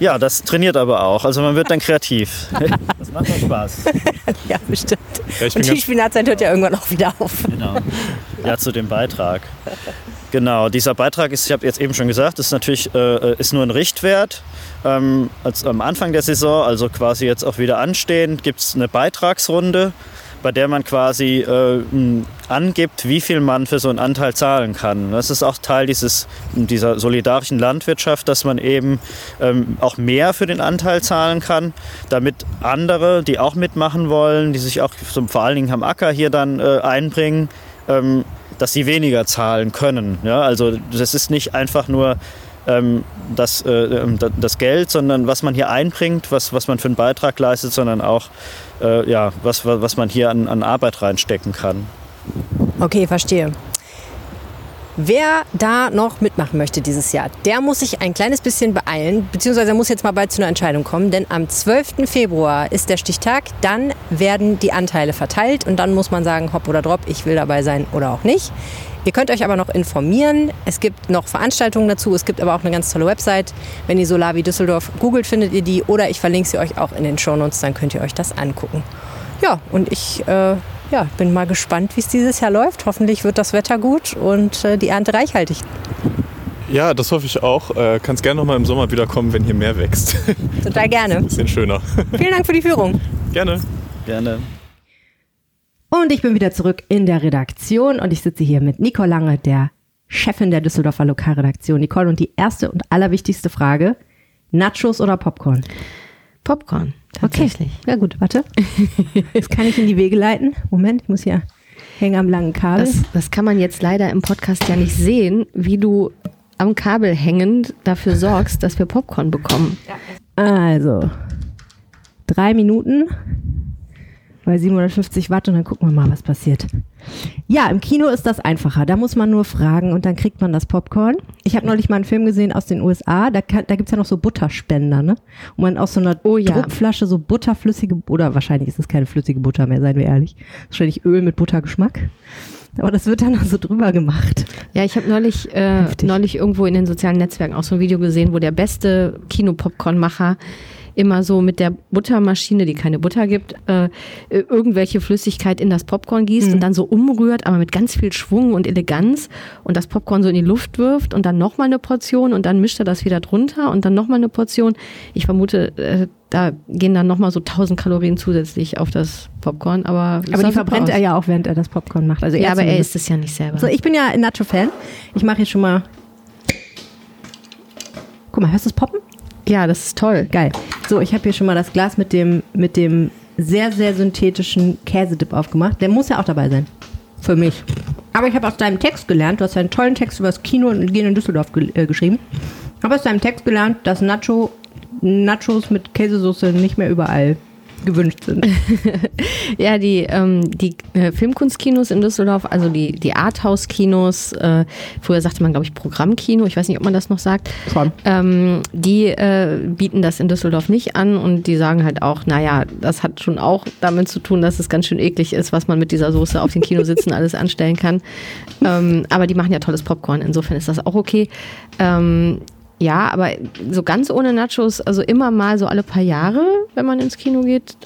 ja, das trainiert aber auch. Also man wird dann kreativ. *laughs* Das macht auch Spaß. ja, bestimmt. Ja, und die Spinatzeit hört ja irgendwann auch wieder auf. Genau. Ja, zu dem Beitrag. Genau, dieser Beitrag ist, ich habe jetzt eben schon gesagt, ist natürlich äh, ist nur ein Richtwert. Ähm, als am Anfang der Saison, also quasi jetzt auch wieder anstehend, gibt es eine Beitragsrunde, bei der man quasi äh, angibt, wie viel man für so einen Anteil zahlen kann. Das ist auch Teil dieses, dieser solidarischen Landwirtschaft, dass man eben ähm, auch mehr für den Anteil zahlen kann, damit andere, die auch mitmachen wollen, die sich auch so, vor allen Dingen am Acker hier dann äh, einbringen, ähm, dass sie weniger zahlen können. Ja, also das ist nicht einfach nur ähm, das, äh, das Geld, sondern was man hier einbringt, was, was man für einen Beitrag leistet, sondern auch äh, ja, was, was man hier an, an Arbeit reinstecken kann. Okay, verstehe. Wer da noch mitmachen möchte dieses Jahr, der muss sich ein kleines bisschen beeilen, beziehungsweise muss jetzt mal bald zu einer Entscheidung kommen, denn am 12. Februar ist der Stichtag, dann werden die Anteile verteilt und dann muss man sagen, hopp oder drop, ich will dabei sein oder auch nicht. Ihr könnt euch aber noch informieren. Es gibt noch Veranstaltungen dazu. Es gibt aber auch eine ganz tolle Website. Wenn ihr Solavi Düsseldorf googelt, findet ihr die oder ich verlinke sie euch auch in den Shownotes, dann könnt ihr euch das angucken. Ja, und ich äh, ja, bin mal gespannt, wie es dieses Jahr läuft. Hoffentlich wird das Wetter gut und äh, die Ernte reichhaltig. Ja, das hoffe ich auch. Äh, kannst gerne noch mal im Sommer wiederkommen, wenn hier mehr wächst. *laughs* Total gerne. Bisschen schöner. Vielen Dank für die Führung. Gerne. Gerne. Und ich bin wieder zurück in der Redaktion und ich sitze hier mit Nicole Lange, der Chefin der Düsseldorfer Lokalredaktion. Nicole, und die erste und allerwichtigste Frage: Nachos oder Popcorn? Popcorn, tatsächlich. Okay. Ja, gut, warte. *laughs* Das kann ich in die Wege leiten. Moment, ich muss hier hängen am langen Kabel. Das, das kann man jetzt leider im Podcast ja nicht sehen, wie du am Kabel hängend dafür sorgst, dass wir Popcorn bekommen. Also, drei Minuten bei 750 Watt und dann gucken wir mal, was passiert. Ja, im Kino ist das einfacher. Da muss man nur fragen und dann kriegt man das Popcorn. Ich habe neulich mal einen Film gesehen aus den USA. Da, kann, da gibt's ja noch so Butterspender, ne? Und man aus so einer Oh ja. Druckflasche so butterflüssige, oder wahrscheinlich ist es keine flüssige Butter mehr, seien wir ehrlich. Wahrscheinlich Öl mit Buttergeschmack. Aber das wird dann so drüber gemacht. Ja, ich habe neulich, äh, neulich irgendwo in den sozialen Netzwerken auch so ein Video gesehen, wo der beste Kinopopcornmacher immer so mit der Buttermaschine, die keine Butter gibt, äh, irgendwelche Flüssigkeit in das Popcorn gießt und dann so umrührt, aber mit ganz viel Schwung und Eleganz und das Popcorn so in die Luft wirft und dann nochmal eine Portion und dann mischt er das wieder drunter und dann nochmal eine Portion. Ich vermute, äh, da gehen dann nochmal so 1000 Kalorien zusätzlich auf das Popcorn, aber Aber die verbrennt er ja auch, während er das Popcorn macht. Also ja, aber er isst es ja nicht selber. So, ich bin ja ein Nacho-Fan. Ich mache jetzt schon mal. Guck mal, hörst du das Poppen? Ja, das ist toll. Geil. So, ich habe hier schon mal das Glas mit dem, mit dem sehr, sehr synthetischen Käsedip aufgemacht. Der muss ja auch dabei sein. Für mich. Aber ich habe aus deinem Text gelernt, du hast einen tollen Text über das Kino und Gehen in Düsseldorf ge äh, geschrieben. Ich habe aus deinem Text gelernt, dass Nacho, Nachos mit Käsesoße nicht mehr überall gewünscht sind. *laughs* ja, die, ähm, die äh, Filmkunstkinos in Düsseldorf, also die, die Arthouse-Kinos, äh, früher sagte man, glaube ich, Programmkino, ich weiß nicht, ob man das noch sagt, Schon. ähm, die äh, bieten das in Düsseldorf nicht an und die sagen halt auch, naja, das hat schon auch damit zu tun, dass es ganz schön eklig ist, was man mit dieser Soße auf den Kinositzen *laughs* alles anstellen kann. Ähm, aber die machen ja tolles Popcorn, insofern ist das auch okay. Ähm, ja, aber so ganz ohne Nachos, also immer mal so alle paar Jahre, wenn man ins Kino geht,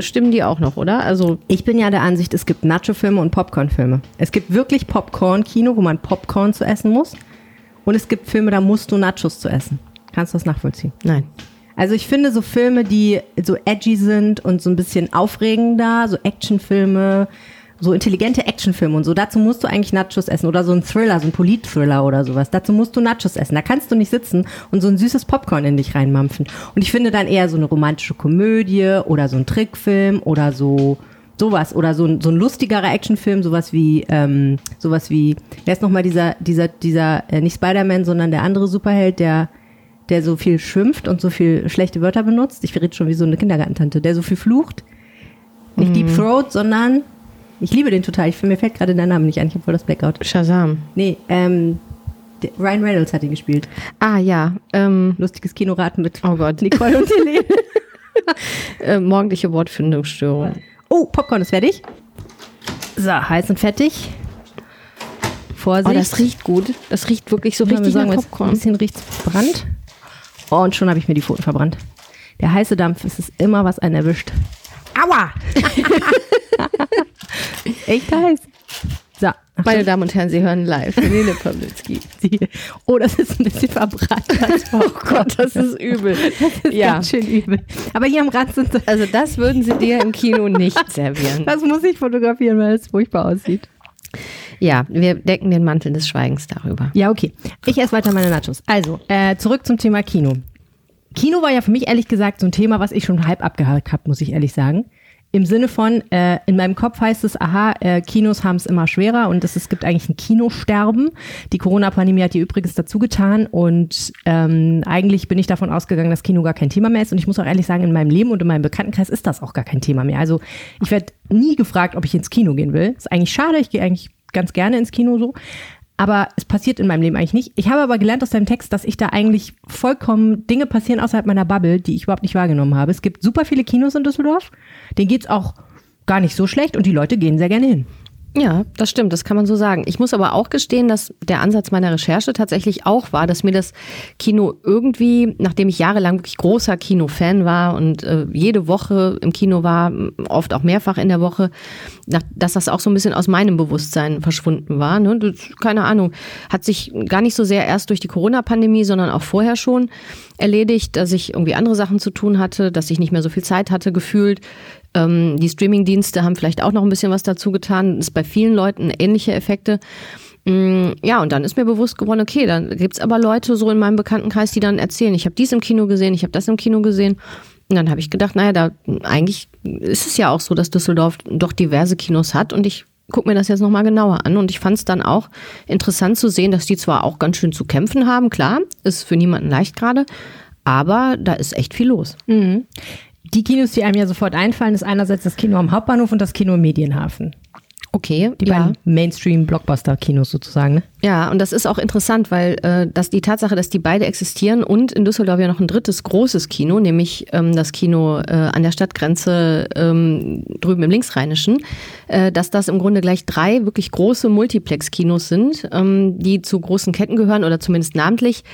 stimmen die auch noch, oder? Also Ich bin ja der Ansicht, es gibt Nacho-Filme und Popcorn-Filme. Es gibt wirklich Popcorn-Kino, wo man Popcorn zu essen muss. Und es gibt Filme, da musst du Nachos zu essen. Kannst du das nachvollziehen? nein. Also ich finde so Filme, die so edgy sind und so ein bisschen aufregender, so Actionfilme, so intelligente Actionfilme und so, dazu musst du eigentlich Nachos essen oder so ein Thriller, so ein Polit-Thriller oder sowas. Dazu musst du Nachos essen. Da kannst du nicht sitzen und so ein süßes Popcorn in dich reinmampfen. Und ich finde dann eher so eine romantische Komödie oder so ein Trickfilm oder so sowas oder so ein, so ein lustigerer Actionfilm, sowas wie ähm, sowas wie wer ist nochmal dieser dieser dieser äh, nicht Spider-Man, sondern der andere Superheld, der der so viel schimpft und so viel schlechte Wörter benutzt. Ich rede schon wie so eine Kindergartentante, der so viel flucht. Nicht Deep Throat, sondern ich liebe den total. Ich, mir fällt gerade der Name nicht ein. Ich habe voll das Blackout. Shazam. Nee, ähm, Ryan Reynolds hat ihn gespielt. Ah ja, ähm, Lustiges Kinoraten mit oh Gott, Nicole und Helene. *laughs* äh, morgendliche Wortfindungsstörung. Oh, Popcorn ist fertig. So, heiß und fertig. Vorsicht. Oh, das riecht gut. Das riecht wirklich so richtig sagen nach jetzt, Ein Popcorn. bisschen riecht's verbrannt. Oh, und schon habe ich mir die Pfoten verbrannt. Der heiße Dampf, es ist immer was einen erwischt. Aua! *laughs* *laughs* Echt heiß. So. Meine Damen und Herren, Sie hören live. Helene Pawlitzki. *laughs* Oh, das ist ein bisschen verbrannt. *laughs* Oh Gott, das ist übel. Das ist Ja, ganz schön übel. Aber hier am Rand sind also das würden Sie dir im Kino nicht servieren. Das muss ich fotografieren, weil es furchtbar aussieht. Ja, wir decken den Mantel des Schweigens darüber. Ja, okay. Ich esse weiter meine Nachos. Also, äh, zurück zum Thema Kino. Kino war ja für mich ehrlich gesagt so ein Thema, was ich schon halb abgehakt habe, muss ich ehrlich sagen. Im Sinne von, äh, in meinem Kopf heißt es, aha, äh, Kinos haben es immer schwerer und es, es gibt eigentlich ein Kinosterben. Die Corona-Pandemie hat die übrigens dazu getan und ähm, eigentlich bin ich davon ausgegangen, dass Kino gar kein Thema mehr ist. Und ich muss auch ehrlich sagen, in meinem Leben und in meinem Bekanntenkreis ist das auch gar kein Thema mehr. Also ich werde nie gefragt, ob ich ins Kino gehen will. Ist eigentlich schade, ich gehe eigentlich ganz gerne ins Kino so. Aber es passiert in meinem Leben eigentlich nicht. Ich habe aber gelernt aus deinem Text, dass ich da eigentlich vollkommen Dinge passieren außerhalb meiner Bubble, die ich überhaupt nicht wahrgenommen habe. Es gibt super viele Kinos in Düsseldorf. Denen geht's auch gar nicht so schlecht und die Leute gehen sehr gerne hin. Ja, das stimmt, das kann man so sagen. Ich muss aber auch gestehen, dass der Ansatz meiner Recherche tatsächlich auch war, dass mir das Kino irgendwie, nachdem ich jahrelang wirklich großer Kinofan war und äh, jede Woche im Kino war, oft auch mehrfach in der Woche, dass das auch so ein bisschen aus meinem Bewusstsein verschwunden war. Ne? Das, keine Ahnung, hat sich gar nicht so sehr erst durch die Corona-Pandemie, sondern auch vorher schon erledigt, dass ich irgendwie andere Sachen zu tun hatte, dass ich nicht mehr so viel Zeit hatte, gefühlt. Ähm, die Streaming-Dienste haben vielleicht auch noch ein bisschen was dazu getan. Ist bei vielen Leuten ähnliche Effekte. Mm, Ja, und dann ist mir bewusst geworden, okay, dann gibt's aber Leute so in meinem Bekanntenkreis, die dann erzählen, ich habe dies im Kino gesehen, ich habe das im Kino gesehen. Und dann habe ich gedacht, naja, da eigentlich ist es ja auch so, dass Düsseldorf doch diverse Kinos hat und ich gucke mir das jetzt nochmal genauer an. Und ich fand es dann auch interessant zu sehen, dass die zwar auch ganz schön zu kämpfen haben, klar, ist für niemanden leicht gerade, aber da ist echt viel los. Die Kinos, die einem ja sofort einfallen, ist einerseits das Kino am Hauptbahnhof und das Kino im Medienhafen. Okay, Die beiden Mainstream-Blockbuster-Kinos sozusagen. Ne? Ja, und das ist auch interessant, weil äh, dass die Tatsache, dass die beide existieren und in Düsseldorf ja noch ein drittes großes Kino, nämlich ähm, das Kino äh, an der Stadtgrenze ähm, drüben im Linksrheinischen, äh, dass das im Grunde gleich drei wirklich große Multiplex-Kinos sind, ähm, die zu großen Ketten gehören oder zumindest namentlich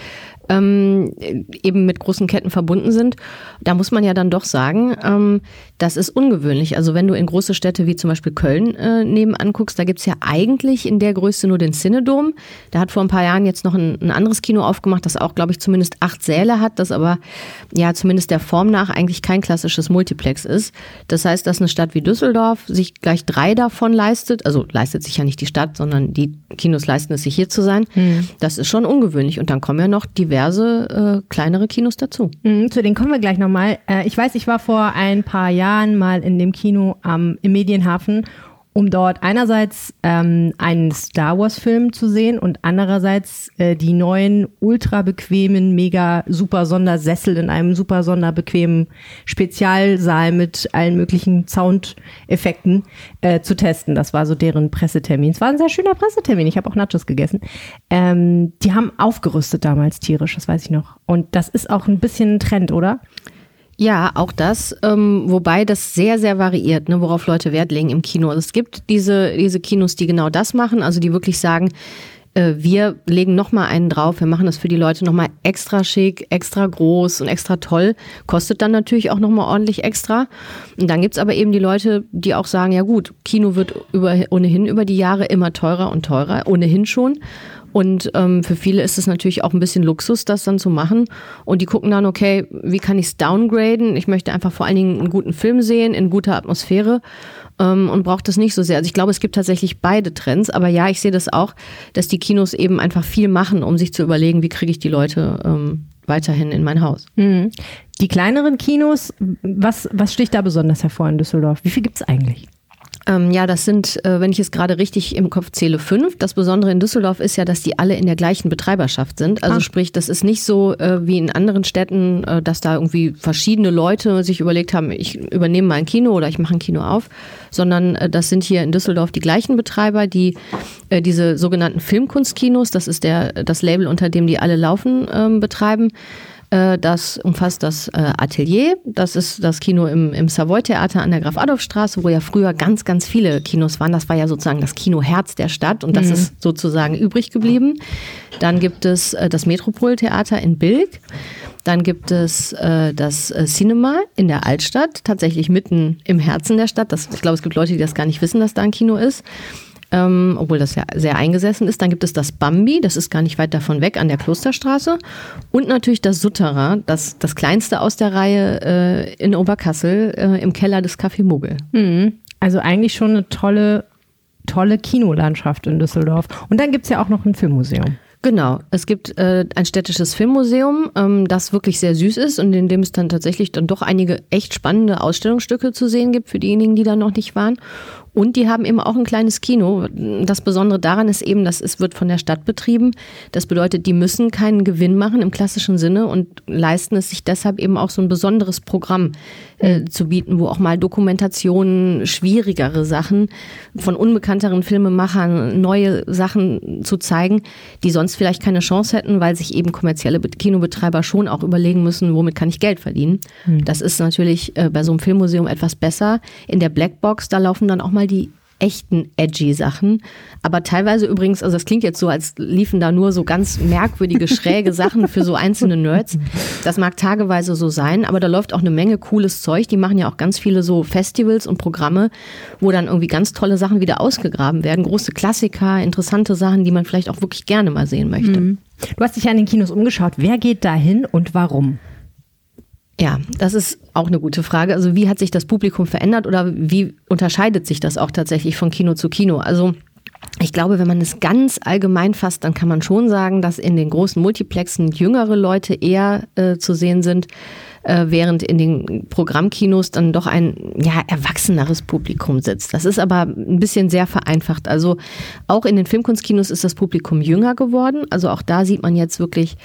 ähm, eben mit großen Ketten verbunden sind. Da muss man ja dann doch sagen, ähm, das ist ungewöhnlich. Also wenn du in große Städte wie zum Beispiel Köln äh, nebenan guckst, da gibt's ja eigentlich in der Größe nur den Cinedom. Da hat vor ein paar Jahren jetzt noch ein, ein anderes Kino aufgemacht, das auch, glaube ich, zumindest acht Säle hat, das aber ja zumindest der Form nach eigentlich kein klassisches Multiplex ist. Das heißt, dass eine Stadt wie Düsseldorf sich gleich drei davon leistet. Also leistet sich ja nicht die Stadt, sondern die Kinos leisten es sich hier zu sein. Das ist schon ungewöhnlich. Und dann kommen ja noch diverse diverse äh, kleinere Kinos dazu. Mhm, zu denen kommen wir gleich nochmal. Äh, ich weiß, ich war vor ein paar Jahren mal in dem Kino am, im Medienhafen um dort einerseits ähm, einen Star Wars-Film zu sehen und andererseits äh, die neuen ultra bequemen, mega super Sondersessel in einem super sonderbequemen Spezialsaal mit allen möglichen Soundeffekten äh, zu testen. Das war so deren Pressetermin. Es war ein sehr schöner Pressetermin. Ich habe auch Nachos gegessen. Ähm, die haben aufgerüstet damals tierisch, das weiß ich noch. Und das ist auch ein bisschen ein Trend, oder? Ja, auch das, ähm, wobei das sehr, sehr variiert, ne, worauf Leute Wert legen im Kino. Also es gibt diese, diese Kinos, die genau das machen, also die wirklich sagen, äh, wir legen nochmal einen drauf, wir machen das für die Leute nochmal extra schick, extra groß und extra toll, kostet dann natürlich auch nochmal ordentlich extra. Und dann gibt's aber eben die Leute, die auch sagen, ja gut, Kino wird über, ohnehin über die Jahre immer teurer und teurer, ohnehin schon. Und ähm, für viele ist es natürlich auch ein bisschen Luxus, das dann zu machen. Und die gucken dann, okay, wie kann ich es downgraden? Ich möchte einfach vor allen Dingen einen guten Film sehen, in guter Atmosphäre ähm, und braucht das nicht so sehr. Also ich glaube, es gibt tatsächlich beide Trends. Aber ja, ich sehe das auch, dass die Kinos eben einfach viel machen, um sich zu überlegen, wie kriege ich die Leute ähm, weiterhin in mein Haus. Mhm. Die kleineren Kinos, was, was sticht da besonders hervor in Düsseldorf? Wie viel gibt's eigentlich? Ähm, ja, das sind, äh, wenn ich es gerade richtig im Kopf zähle, fünf. Das Besondere in Düsseldorf ist ja, dass die alle in der gleichen Betreiberschaft sind. Also ah. sprich, das ist nicht so äh, wie in anderen Städten, äh, dass da irgendwie verschiedene Leute sich überlegt haben, ich übernehme mal ein Kino oder ich mache ein Kino auf, sondern äh, das sind hier in Düsseldorf die gleichen Betreiber, die äh, diese sogenannten Filmkunstkinos, das ist der, das Label, unter dem die alle laufen, ähm, betreiben. Äh, das umfasst das äh, Atelier. Das ist das Kino im, im Savoy-Theater an der Graf-Adolf-Straße, wo ja früher ganz, ganz viele Kinos waren. Das war ja sozusagen das Kinoherz der Stadt und das mhm. ist sozusagen übrig geblieben. Dann gibt es äh, das Metropoltheater in Bilk. Dann gibt es äh, das Cinema in der Altstadt, tatsächlich mitten im Herzen der Stadt. Das, ich glaube, es gibt Leute, die das gar nicht wissen, dass da ein Kino ist ähm, obwohl das ja sehr eingesessen ist. Dann gibt es das Bambi, das ist gar nicht weit davon weg, an der Klosterstraße. Und natürlich das Sutterer, das, das kleinste aus der Reihe äh, in Oberkassel, äh, im Keller des Café Muggel. Mhm. Also eigentlich schon eine tolle, tolle Kinolandschaft in Düsseldorf. Und dann gibt es ja auch noch ein Filmmuseum. Genau, es gibt äh, ein städtisches Filmmuseum, ähm, das wirklich sehr süß ist und in dem es dann tatsächlich dann doch einige echt spannende Ausstellungsstücke zu sehen gibt für diejenigen, die da noch nicht waren. Und die haben eben auch ein kleines Kino. Das Besondere daran ist eben, dass es wird von der Stadt betrieben. Das bedeutet, die müssen keinen Gewinn machen im klassischen Sinne und leisten es sich deshalb eben auch so ein besonderes Programm äh, zu bieten, wo auch mal Dokumentationen, schwierigere Sachen von unbekannteren Filmemachern, neue Sachen zu zeigen, die sonst vielleicht keine Chance hätten, weil sich eben kommerzielle Kinobetreiber schon auch überlegen müssen, womit kann ich Geld verdienen. Mhm. Das ist natürlich äh, bei so einem Filmmuseum etwas besser. In der Blackbox, da laufen dann auch mal die echten edgy Sachen. Aber teilweise übrigens, also das klingt jetzt so, als liefen da nur so ganz merkwürdige, schräge Sachen für so einzelne Nerds. Das mag tageweise so sein, aber da läuft auch eine Menge cooles Zeug. Die machen ja auch ganz viele so Festivals und Programme, wo dann irgendwie ganz tolle Sachen wieder ausgegraben werden. Große Klassiker, interessante Sachen, die man vielleicht auch wirklich gerne mal sehen möchte. Mhm. Du hast dich ja in den Kinos umgeschaut. Wer geht da hin und warum? Ja, das ist auch eine gute Frage. Also wie hat sich das Publikum verändert oder wie unterscheidet sich das auch tatsächlich von Kino zu Kino? Also ich glaube, wenn man es ganz allgemein fasst, dann kann man schon sagen, dass in den großen Multiplexen jüngere Leute eher äh, zu sehen sind, äh, während in den Programmkinos dann doch ein ja, erwachseneres Publikum sitzt. Das ist aber ein bisschen sehr vereinfacht. Also auch in den Filmkunstkinos ist das Publikum jünger geworden. Also auch da sieht man jetzt wirklich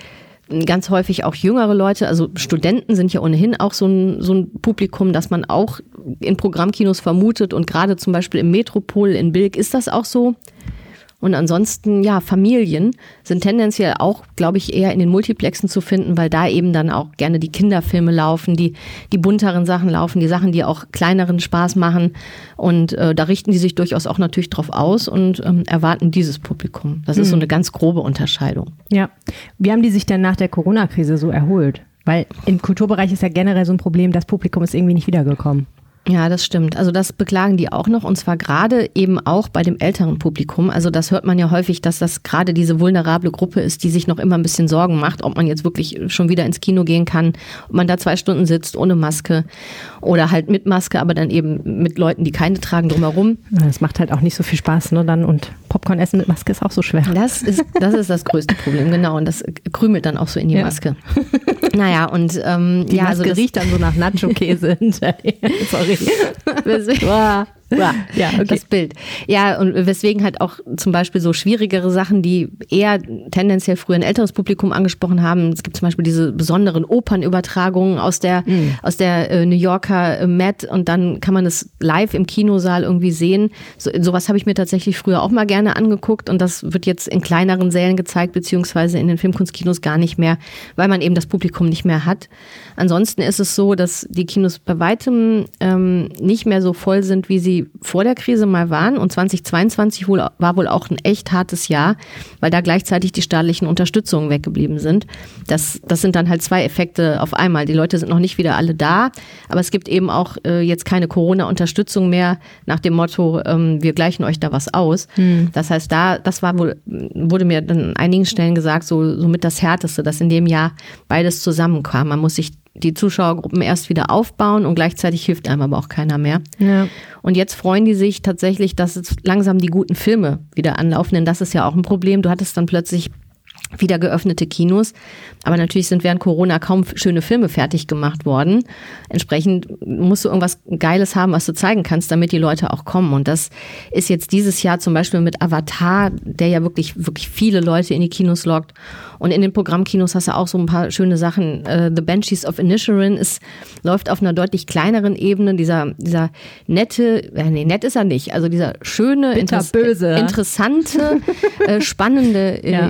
ganz häufig auch jüngere Leute, also Studenten sind ja ohnehin auch so ein, so ein Publikum, das man auch in Programmkinos vermutet und gerade zum Beispiel im Metropol in Bilk ist das auch so. Und ansonsten, ja, Familien sind tendenziell auch, glaube ich, eher in den Multiplexen zu finden, weil da eben dann auch gerne die Kinderfilme laufen, die, die bunteren Sachen laufen, die Sachen, die auch kleineren Spaß machen. Und äh, da richten die sich durchaus auch natürlich drauf aus und ähm, erwarten dieses Publikum. Das ist mhm. so eine ganz grobe Unterscheidung. Ja. Wie haben die sich denn nach der Corona-Krise so erholt? Weil im Kulturbereich ist ja generell so ein Problem, das Publikum ist irgendwie nicht wiedergekommen. Ja, das stimmt. Also das beklagen die auch noch und zwar gerade eben auch bei dem älteren Publikum. Also das hört man ja häufig, dass das gerade diese vulnerable Gruppe ist, die sich noch immer ein bisschen Sorgen macht, ob man jetzt wirklich schon wieder ins Kino gehen kann, ob man da zwei Stunden sitzt ohne Maske oder halt mit Maske, aber dann eben mit Leuten, die keine tragen drumherum. Das macht halt auch nicht so viel Spaß, ne? Dann und Popcorn essen mit Maske ist auch so schwer. Das ist das ist das größte Problem, genau. Und das krümelt dann auch so in die Ja. Maske. naja, und ähm, Die ja, Maske also das, riecht dann so nach Nacho-Käse *laughs* hinterher. Sorry. Wow. Ja, *laughs* okay. das Bild. Ja, und weswegen halt auch zum Beispiel so schwierigere Sachen, die eher tendenziell früher ein älteres Publikum angesprochen haben. Es gibt zum Beispiel diese besonderen Opernübertragungen aus der, aus der äh, New Yorker äh, Met und dann kann man es live im Kinosaal irgendwie sehen. So, sowas habe ich mir tatsächlich früher auch mal gerne angeguckt und das wird jetzt in kleineren Sälen gezeigt, beziehungsweise in den Filmkunstkinos gar nicht mehr, weil man eben das Publikum nicht mehr hat. Ansonsten ist es so, dass die Kinos bei weitem ähm, nicht mehr so voll sind, wie sie vor der Krise mal waren. Und 2022 wohl, war wohl auch ein echt hartes Jahr, weil da gleichzeitig die staatlichen Unterstützungen weggeblieben sind. Das, das sind dann halt zwei Effekte auf einmal. Die Leute sind noch nicht wieder alle da, aber es gibt eben auch äh, jetzt keine Corona-Unterstützung mehr nach dem Motto, ähm, wir gleichen euch da was aus. Das heißt, da, das war wohl, wurde mir dann an einigen Stellen gesagt, so, so mit das Härteste, dass in dem Jahr beides zusammenkam. Man muss sich die Zuschauergruppen erst wieder aufbauen und gleichzeitig hilft einem aber auch keiner mehr. Ja. Und jetzt freuen die sich tatsächlich, dass es langsam die guten Filme wieder anlaufen, denn das ist ja auch ein Problem. Du hattest dann plötzlich wieder geöffnete Kinos. Aber natürlich sind während Corona kaum schöne Filme fertig gemacht worden. Entsprechend musst du irgendwas Geiles haben, was du zeigen kannst, damit die Leute auch kommen. Und das ist jetzt dieses Jahr zum Beispiel mit Avatar, der ja wirklich, wirklich viele Leute in die Kinos lockt. Und in den Programmkinos hast du auch so ein paar schöne Sachen. Äh, The Banshees of Inisherin ist, läuft auf einer deutlich kleineren Ebene. Dieser, dieser nette, äh, nee, nett ist er nicht. Also dieser schöne, interess- Bitterböse. interessante, äh, spannende *laughs* Ja.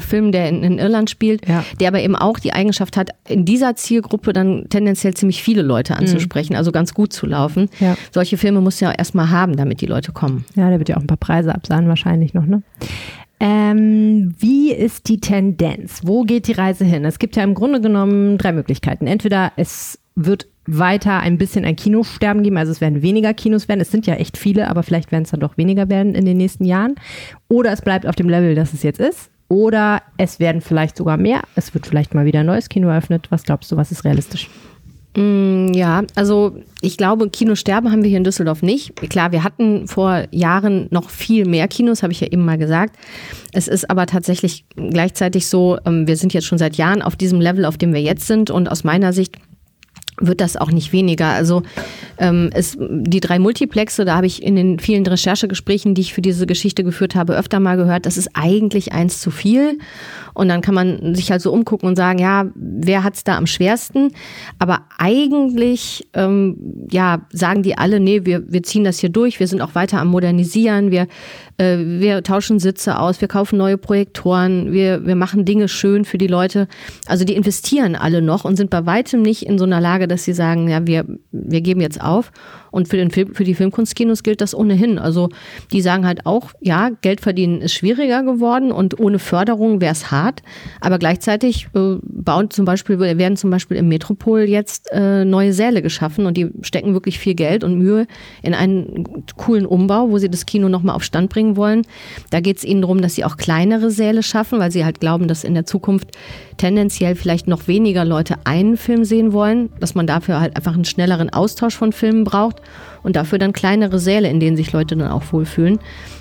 Film, der in, in Irland spielt, Ja. der aber eben auch die Eigenschaft hat, in dieser Zielgruppe dann tendenziell ziemlich viele Leute anzusprechen, also ganz gut zu laufen. Mhm. Ja. Solche Filme musst du ja erstmal haben, damit die Leute kommen. Ja, der wird ja auch ein paar Preise absahnen wahrscheinlich noch, ne? Ähm, wie ist die Tendenz? Wo geht die Reise hin? Es gibt ja im Grunde genommen drei Möglichkeiten. Entweder es wird weiter ein bisschen ein Kinosterben geben, also es werden weniger Kinos werden. Es sind ja echt viele, aber vielleicht werden es dann doch weniger werden in den nächsten Jahren. Oder es bleibt auf dem Level, das es jetzt ist. Oder es werden vielleicht sogar mehr. Es wird vielleicht mal wieder ein neues Kino eröffnet. Was glaubst du, was ist realistisch? Mm, Ja, also ich glaube, Kinosterben haben wir hier in Düsseldorf nicht. Klar, wir hatten vor Jahren noch viel mehr Kinos, habe ich ja eben mal gesagt. Es ist aber tatsächlich gleichzeitig so, ähm, wir sind jetzt schon seit Jahren auf diesem Level, auf dem wir jetzt sind. Und aus meiner Sicht wird das auch nicht weniger. Also ähm, es, die drei Multiplexe, da habe ich in den vielen Recherchegesprächen, die ich für diese Geschichte geführt habe, öfter mal gehört, das ist eigentlich eins zu viel. Und dann kann man sich halt so umgucken und sagen, ja, wer hat's da am schwersten? Aber eigentlich, ähm, ja, sagen die alle, nee, wir, wir ziehen das hier durch, wir sind auch weiter am Modernisieren, wir, äh, wir tauschen Sitze aus, wir kaufen neue Projektoren, wir, wir machen Dinge schön für die Leute. Also die investieren alle noch und sind bei weitem nicht in so einer Lage, dass sie sagen, ja, wir, wir geben jetzt auf. Und für, den Film, für die Filmkunstkinos gilt das ohnehin. Also die sagen halt auch, ja, Geld verdienen ist schwieriger geworden und ohne Förderung wäre es hart. Aber gleichzeitig äh, bauen zum Beispiel, werden zum Beispiel im Metropol jetzt äh, neue Säle geschaffen und die stecken wirklich viel Geld und Mühe in einen coolen Umbau, wo sie das Kino nochmal auf Stand bringen wollen. Da geht es ihnen darum, dass sie auch kleinere Säle schaffen, weil sie halt glauben, dass in der Zukunft tendenziell vielleicht noch weniger Leute einen Film sehen wollen, dass man dafür halt einfach einen schnelleren Austausch von Filmen braucht und dafür dann kleinere Säle, in denen sich Leute dann auch wohlfühlen.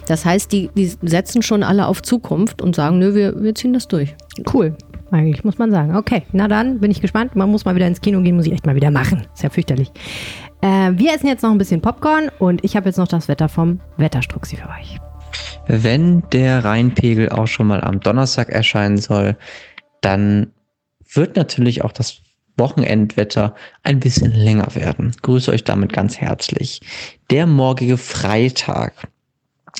Das heißt, die, die setzen schon alle auf Zukunft und sagen, nö, wir, wir ziehen das durch. Cool. Eigentlich muss man sagen. Okay, na dann bin ich gespannt. Man muss mal wieder ins Kino gehen, muss ich echt mal wieder machen. Ist ja fürchterlich. Äh, wir essen jetzt noch ein bisschen Popcorn und ich habe jetzt noch das Wetter vom Wetterstruxi für euch. Wenn der Rheinpegel auch schon mal am Donnerstag erscheinen soll, dann wird natürlich auch das Wochenendwetter ein bisschen länger werden. Grüße euch damit ganz herzlich. Der morgige Freitag.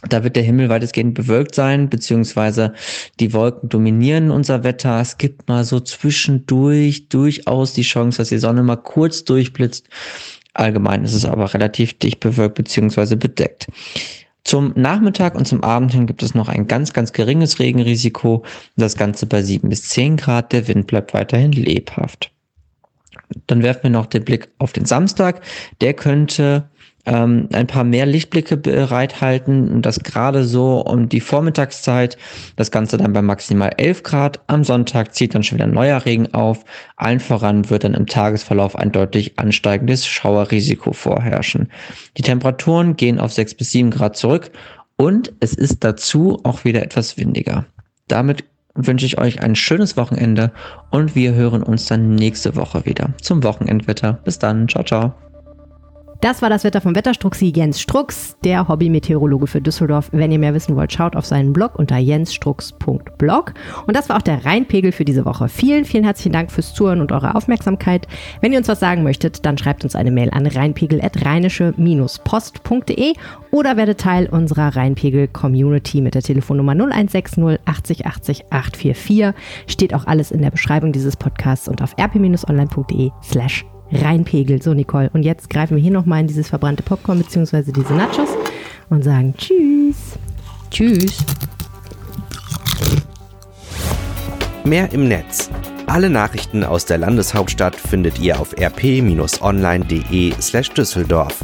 Da wird der Himmel weitestgehend bewölkt sein, beziehungsweise die Wolken dominieren unser Wetter. Es gibt mal so zwischendurch durchaus die Chance, dass die Sonne mal kurz durchblitzt. Allgemein ist es aber relativ dicht bewölkt, beziehungsweise bedeckt. Zum Nachmittag und zum Abend hin gibt es noch ein ganz, ganz geringes Regenrisiko. Das Ganze bei 7 bis 10 Grad. Der Wind bleibt weiterhin lebhaft. Dann werfen wir noch den Blick auf den Samstag. Der könnte ähm, ein paar mehr Lichtblicke bereithalten und das gerade so um die Vormittagszeit. Das Ganze dann bei maximal 11 Grad. Am Sonntag zieht dann schon wieder neuer Regen auf. Allen voran wird dann im Tagesverlauf ein deutlich ansteigendes Schauerrisiko vorherrschen. Die Temperaturen gehen auf 6 bis 7 Grad zurück und es ist dazu auch wieder etwas windiger. Damit wünsche ich euch ein schönes Wochenende und wir hören uns dann nächste Woche wieder zum Wochenendwetter. Bis dann, ciao, ciao. Das war das Wetter vom Wetterstruxi Jens Strux, der Hobby-Meteorologe für Düsseldorf. Wenn ihr mehr wissen wollt, schaut auf seinen Blog unter jensstrux.blog. Und das war auch der Rheinpegel für diese Woche. Vielen, vielen herzlichen Dank fürs Zuhören und eure Aufmerksamkeit. Wenn ihr uns was sagen möchtet, dann schreibt uns eine Mail an rheinpegel.rheinische-post.de oder werdet Teil unserer Rheinpegel-Community mit der Telefonnummer 0160 80 80 844. Steht auch alles in der Beschreibung dieses Podcasts und auf rp-online.de slash reinpegelt. So, Nicole. Und jetzt greifen wir hier nochmal in dieses verbrannte Popcorn bzw. diese Nachos und sagen Tschüss. Tschüss. Mehr im Netz. Alle Nachrichten aus der Landeshauptstadt findet ihr auf rp-online.de slash Düsseldorf.